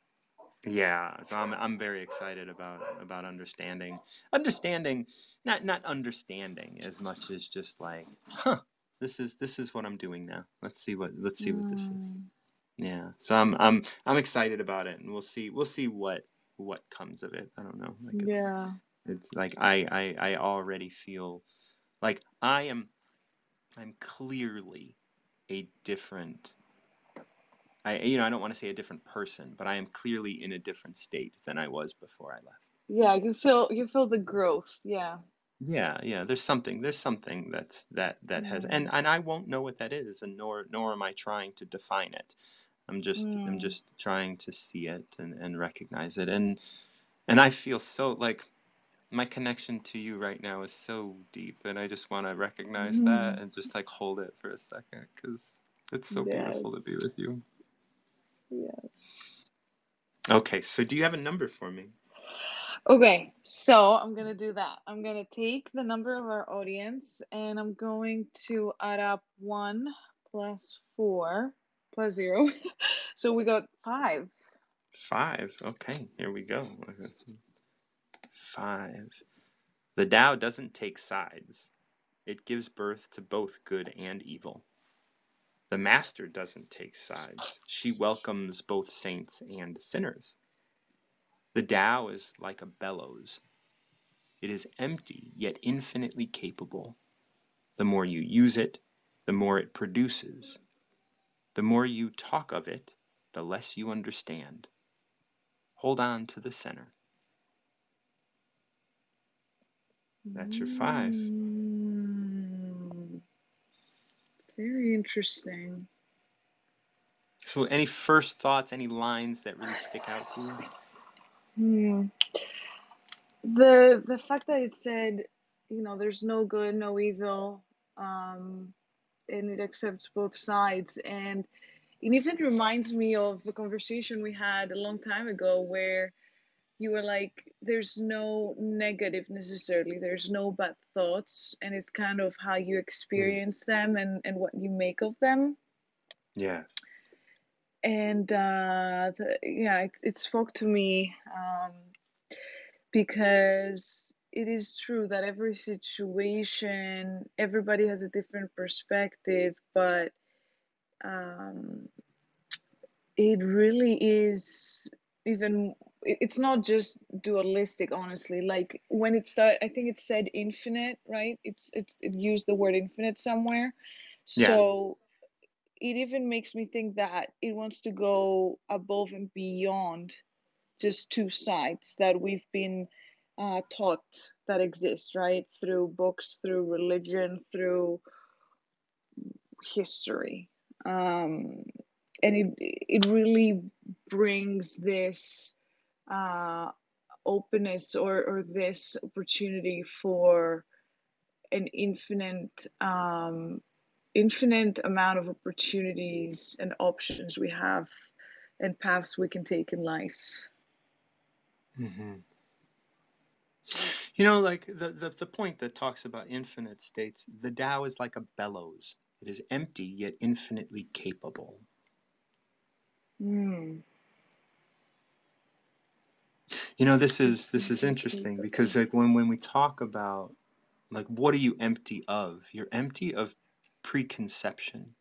yeah, so I'm I'm very excited about about understanding, understanding, not not understanding as much as just like, huh, this is this is what I'm doing now. Let's see what let's see what this is. Mm, Yeah, so I'm I'm I'm excited about it, and we'll see we'll see what what comes of it. I don't know, like it's yeah. it's like I I I already feel like I am I'm clearly a different I you know I don't want to say a different person, but I am clearly in a different state than I was before I left. Yeah, you feel you feel the growth. Yeah. yeah, yeah, there's something there's something that's that that has and Mm, and I won't know what that is, and nor nor am I trying to define it. I'm just I'm mm, just trying to see it and and recognize it, and and I feel so like my connection to you right now is so deep, and I just want to recognize that mm. and just like hold it for a second because it's so Yes. beautiful to be with you. Yes. Okay, so do you have a number for me? Okay, so I'm gonna do that. I'm gonna take the number of our audience and I'm going to add up one plus four plus zero. so we got five. Five. Okay, here we go. Five. The Tao doesn't take sides, it gives birth to both good and evil. The Master doesn't take sides, she welcomes both saints and sinners. The Tao is like a bellows. It is empty, yet infinitely capable. The more you use it, the more it produces. The more you talk of it, the less you understand. Hold on to the center. That's your five. Mm, very interesting. So, any first thoughts, any lines that really stick out to you? Hmm. The the fact that it said, you know, there's no good, no evil, um, and it accepts both sides, and it even reminds me of a conversation we had a long time ago where you were like, there's no negative necessarily, there's no bad thoughts, and it's kind of how you Mm. experience them and, and what you make of them. Yeah. And uh, the, yeah, it, it spoke to me um, because it is true that every situation, everybody has a different perspective, but um, it really is even it's not just dualistic honestly. Like when it started i think it said infinite right? It's it's it used the word infinite somewhere. Yeah. so it even makes me think that it wants to go above and beyond just two sides that we've been uh, taught that exist right? Through books through religion through history. Um, and it it really brings this uh, openness or or this opportunity for an infinite um, infinite amount of opportunities and options we have and paths we can take in life. hmm You know, like the, the, the point that talks about infinite states, the Tao is like a bellows. It is empty yet infinitely capable. Mm. You know, this is this is interesting because like when when we talk about like what are you empty of? You're empty of preconception.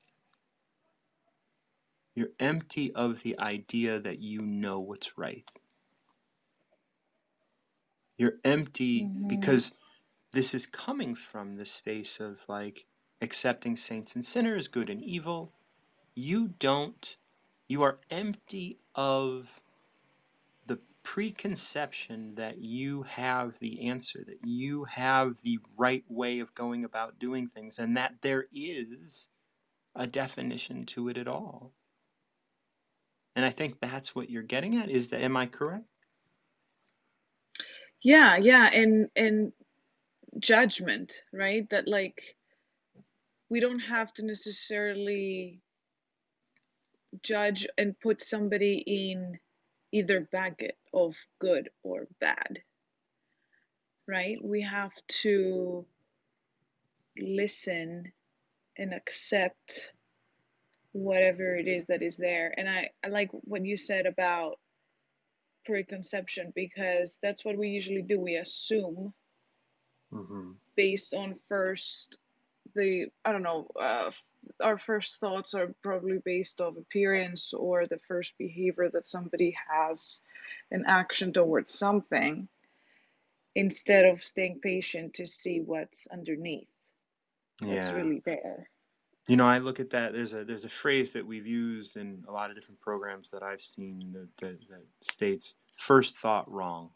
You're empty of the idea that you know what's right. You're empty Mhm. because this is coming from the space of like accepting saints and sinners, good and evil. You don't, you are empty of preconception that you have the answer, that you have the right way of going about doing things, and that there is a definition to it at all. And I think that's what you're getting at. Is that, am I correct? Yeah, yeah, and and judgment, right? That like we don't have to necessarily judge and put somebody in either bucket of good or bad, right? We have to listen and accept whatever it is that is there. And I, I like what you said about preconception because that's what we usually do. We assume Mm-hmm. based on first the I don't know uh, our first thoughts are probably based off appearance or the first behavior that somebody has an action towards something instead of staying patient to see what's underneath what's Yeah. really there You know, I look at that. There's a there's a phrase that we've used in a lot of different programs that I've seen that, that, that states first thought wrong.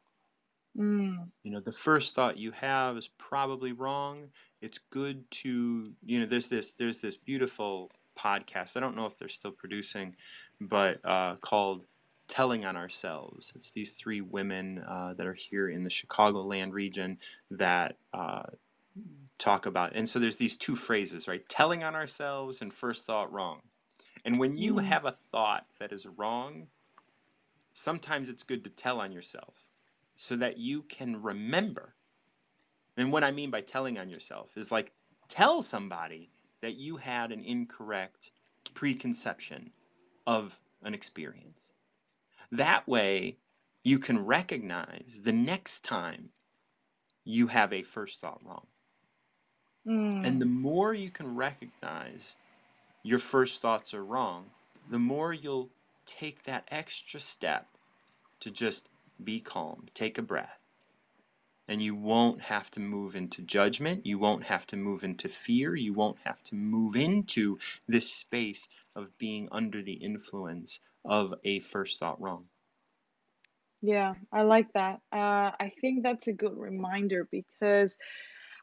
Mm, You know, the first thought you have is probably wrong. It's good to you know. There's this there's this beautiful podcast. I don't know if they're still producing, but uh, called "Telling on Ourselves." It's these three women uh, that are here in the Chicagoland region that uh, talk about. And so there's these two phrases, right? Telling on ourselves and first thought wrong. And when you mm, have a thought that is wrong, sometimes it's good to tell on yourself so that you can remember. And what I mean by telling on yourself is like tell somebody that you had an incorrect preconception of an experience. That way, you can recognize the next time you have a first thought wrong. And the Mm. more you can recognize your first thoughts are wrong, the more you'll take that extra step to just be calm, take a breath. And you won't have to move into judgment. You won't have to move into fear. You won't have to move into this space of being under the influence of a first thought wrong. Yeah, I like that. Uh, I think that's a good reminder because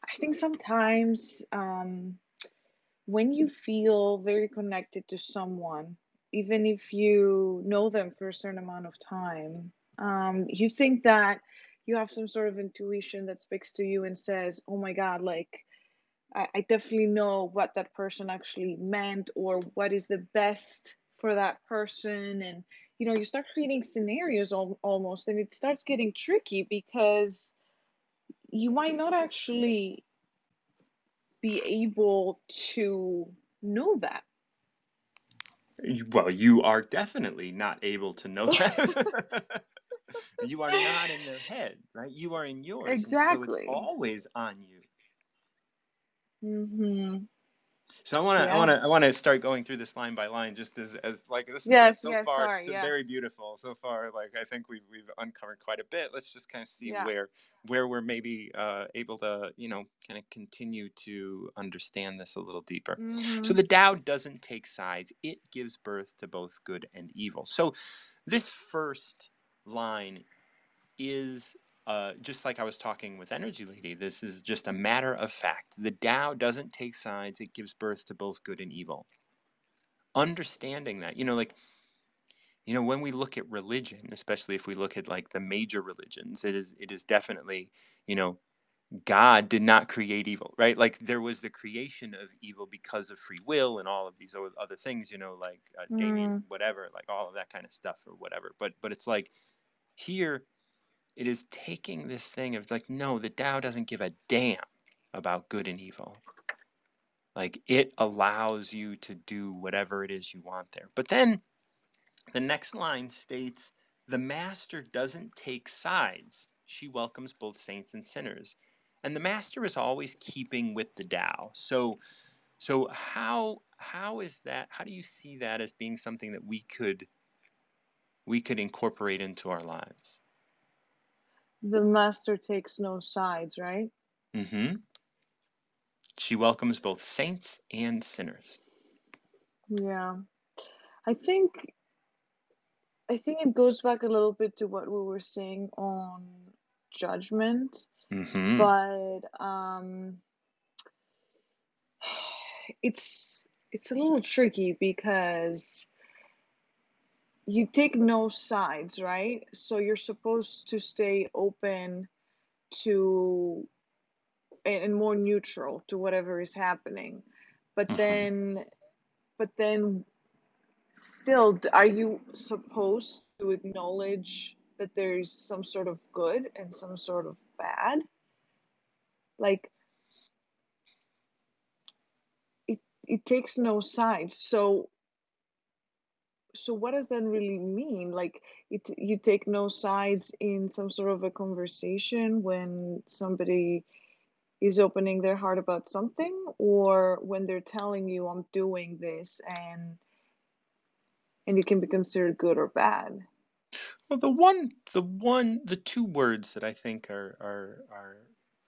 I think sometimes um, when you feel very connected to someone, even if you know them for a certain amount of time, um, you think that you have some sort of intuition that speaks to you and says, "Oh my God, like I, I definitely know what that person actually meant or what is the best for that person." And you know, you start creating scenarios al almost, and it starts getting tricky because you might not actually be able to know that. Well, you are definitely not able to know that. you are not in their head, right? You are in yours. And so it's always on you. Mm-hmm. So I want to, I want to, I want to start going through this line by line, just as, as like this is Yes, so yes, far sorry, so yeah. very beautiful. So far, like I think we've we've uncovered quite a bit. Let's just kind of see Yeah. where where we're maybe uh, able to, you know, kind of continue to understand this a little deeper. So hmm the Tao doesn't take sides; it gives birth to both good and evil. So this first line is uh, just like I was talking with Energy Lady, this is just a matter of fact. The Tao doesn't take sides, it gives birth to both good and evil. Understanding that, you know, like, you know, when we look at religion, especially if we look at like the major religions, it is it is definitely, you know, God did not create evil, right? Like there was the creation of evil because of free will and all of these other things, you know, like uh, Damien, Mm. whatever, like all of that kind of stuff or whatever. But but it's like here it is taking this thing of it's like no the Tao doesn't give a damn about good and evil. Like it allows you to do whatever it is you want there. But then the next line states the master doesn't take sides. She welcomes both saints and sinners. And the master is always keeping with the Tao. So so how how is that how do you see that as being something that we could we could incorporate into our lives The master takes no sides, right? mm-hmm She welcomes both saints and sinners. Yeah. I think I think it goes back a little bit to what we were saying on judgment, Mm-hmm. but um it's it's a little tricky because you take no sides, right? So you're supposed to stay open to and more neutral to whatever is happening. But Mm-hmm. then but then still are you supposed to acknowledge that there's some sort of good and some sort of bad? Like it it takes no sides. So so what does that really mean? Like it you take no sides in some sort of a conversation when somebody is opening their heart about something or when they're telling you I'm doing this and and it can be considered good or bad. Well, the one, the one, the two words that I think are are are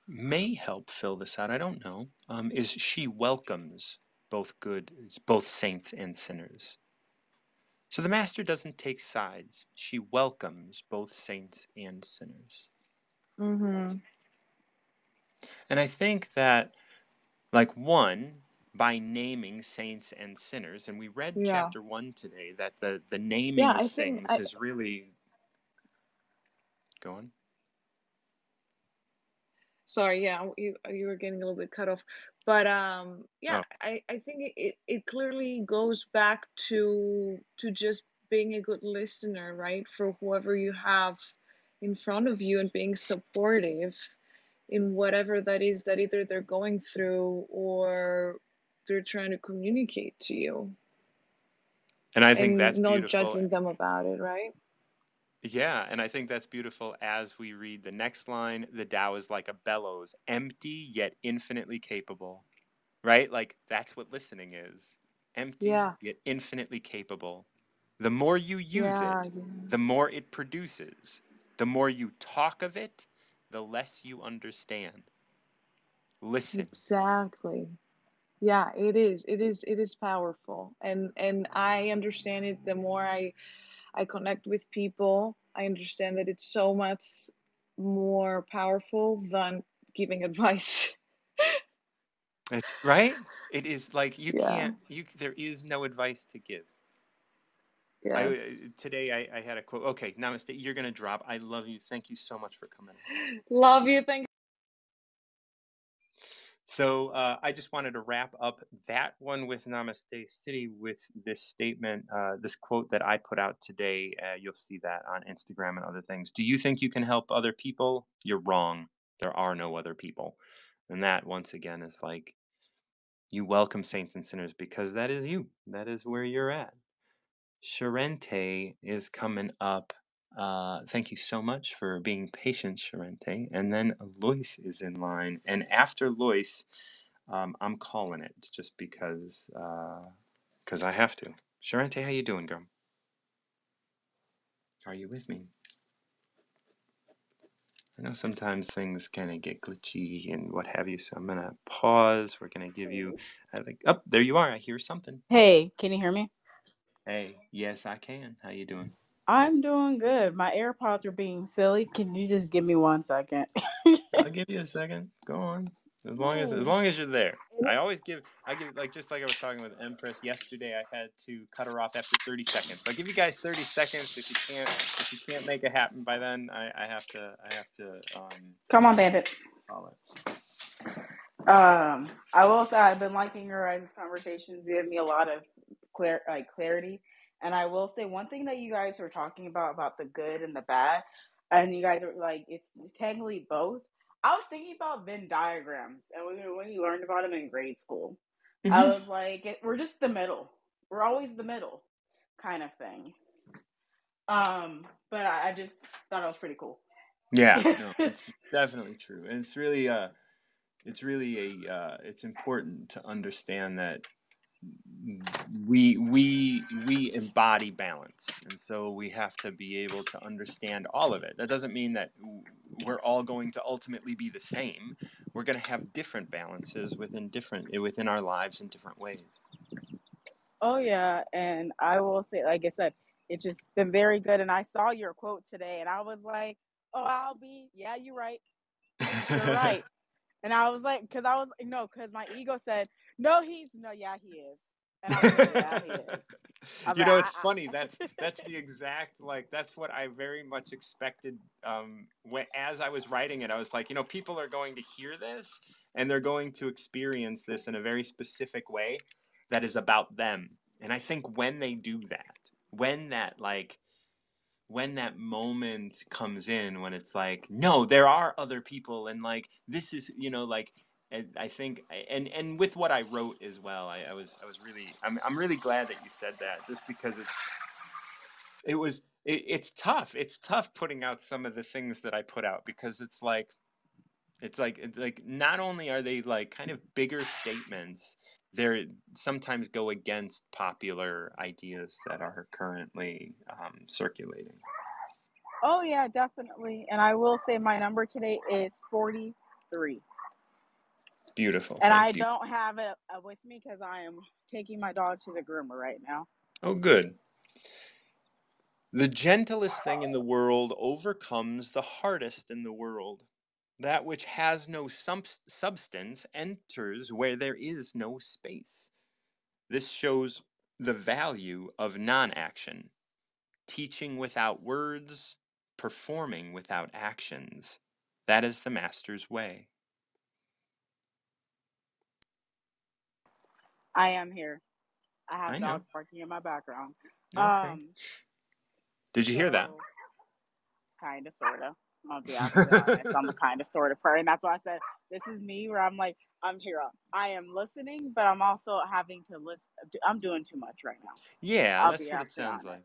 may help fill this out. I don't know. Um, is she welcomes both good, both saints and sinners. So the master doesn't take sides. She welcomes both saints and sinners. Mm-hmm. And I think that, like one, by naming saints and sinners, and we read Yeah. chapter one today, that the the naming Yeah, of things I is really going. Sorry, yeah, you you were getting a little bit cut off. But um yeah, Oh, I I think it it, it clearly goes back to to just being a good listener, right? For whoever you have in front of you and being supportive in whatever that is that either they're going through or they're trying to communicate to you And I think and that's not beautiful. judging them about it, right? Yeah, and I think that's beautiful as we read the next line the Tao is like a bellows, empty yet infinitely capable. Right? Like that's what listening is. Empty Yeah, yet infinitely capable. The more you use yeah, it, yeah. the more it produces. The more you talk of it, the less you understand. Listen. Exactly. Yeah, it is. It is. It is powerful, and and I understand it. The more I I connect with people, I understand that it's so much more powerful than giving advice. Right? It is like you Yeah. can't you there is no advice to give. I uh, today I, I had a quote. Okay, namaste. You're gonna drop. I love you. Thank you so much for coming. Love you. Thank So uh, I just wanted to wrap up that one with Namaste City with this statement, uh, this quote that I put out today. Uh, you'll see that on Instagram and other things. Do you think you can help other people? You're wrong. There are no other people. And that, once again, is like you welcome saints and sinners because that is you. That is where you're at. Charente is coming up. Uh, thank you so much for being patient, Charente. And then Lois is in line. And after Lois, um, I'm calling it just because because I have to. Charente, how you doing, girl? Are you with me? I know sometimes things kind of get glitchy and what have you, so I'm gonna pause. We're gonna give you, I like, oh, there you are. I hear something. Hey, can you hear me? Hey, yes, I can. How you doing? I'm doing good. My AirPods are being silly. Can you just give me one second? I'll give you a second. Go on. As long as as long as you're there. I always give I give like just like I was talking with Empress yesterday. I had to cut her off after 30 seconds. I give you guys 30 seconds. If you can't if you can't make it happen by then, I, I have to I have to um Come on, Bandit. call it. Um, I will say I've been liking your guys' conversations. Give me a lot of clear like clarity. And I will say one thing that you guys were talking about about the good and the bad, and you guys are like it's technically both. I was thinking about Venn diagrams, and when when we learned about them in grade school, I was like, it, we're just the middle. We're always the middle, kind of thing. Um, but I, I just thought it was pretty cool. Yeah, no, it's definitely true. And it's really uh it's really a uh it's important to understand that we we we embody balance. And so we have to be able to understand all of it. That doesn't mean that we're all going to ultimately be the same. We're going to have different balances within different within our lives in different ways. Oh yeah, and I will say, like I said, it's just been very good. And I saw your quote today, and I was like, "Oh, I'll be, yeah, you're right, you're right." And I was like, because I was no, because my ego said, "No, he's no, yeah, he is," and I was like, "Yeah, he is." You know it's funny that's that's the exact like that's what i very much expected um when as i was writing it i was like you know people are going to hear this and they're going to experience this in a very specific way that is about them and i think when they do that when that like when that moment comes in when it's like no there are other people and like this is you know like I think and and with what I wrote as well I, I was I was really I'm I'm really glad that you said that just because it's it was it, it's tough. It's tough putting out some of the things that I put out because it's like it's like it's like not only are they like kind of bigger statements they're sometimes go against popular ideas that are currently um, circulating. Oh yeah, definitely. And I will say my number today is forty three, beautiful and I you. don't have it uh, with me because I am taking my dog to the groomer right now. oh good. The gentlest thing in the world overcomes the hardest in the world. That which has no subs- substance enters where there is no space. This shows the value of non-action teaching without words performing without actions. That is the master's way I am here. I i have know dogs barking in my background. okay Um, did you hear that kind of, sort of. I'll be honest. I'm a kind of, sort of person. That's why I said This is me where I'm like, I'm here. I am listening, but I'm also having to listen. I'm doing too much right now. Yeah, I'll that's what it sounds honest. like.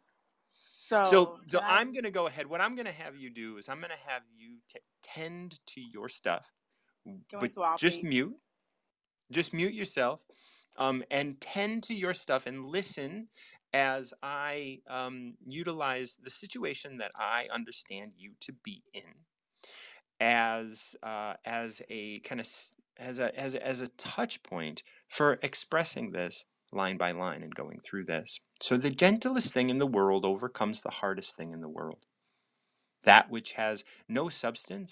So So, so I? I'm gonna go ahead. What I'm gonna have you do is I'm gonna have you t- tend to your stuff, but just mute. Just mute yourself, um, and tend to your stuff and listen as I um, utilize the situation that I understand you to be in as uh, as a kind of as a as a, as a touch point for expressing this line by line and going through this. So the gentlest thing in the world overcomes the hardest thing in the world. That which has no substance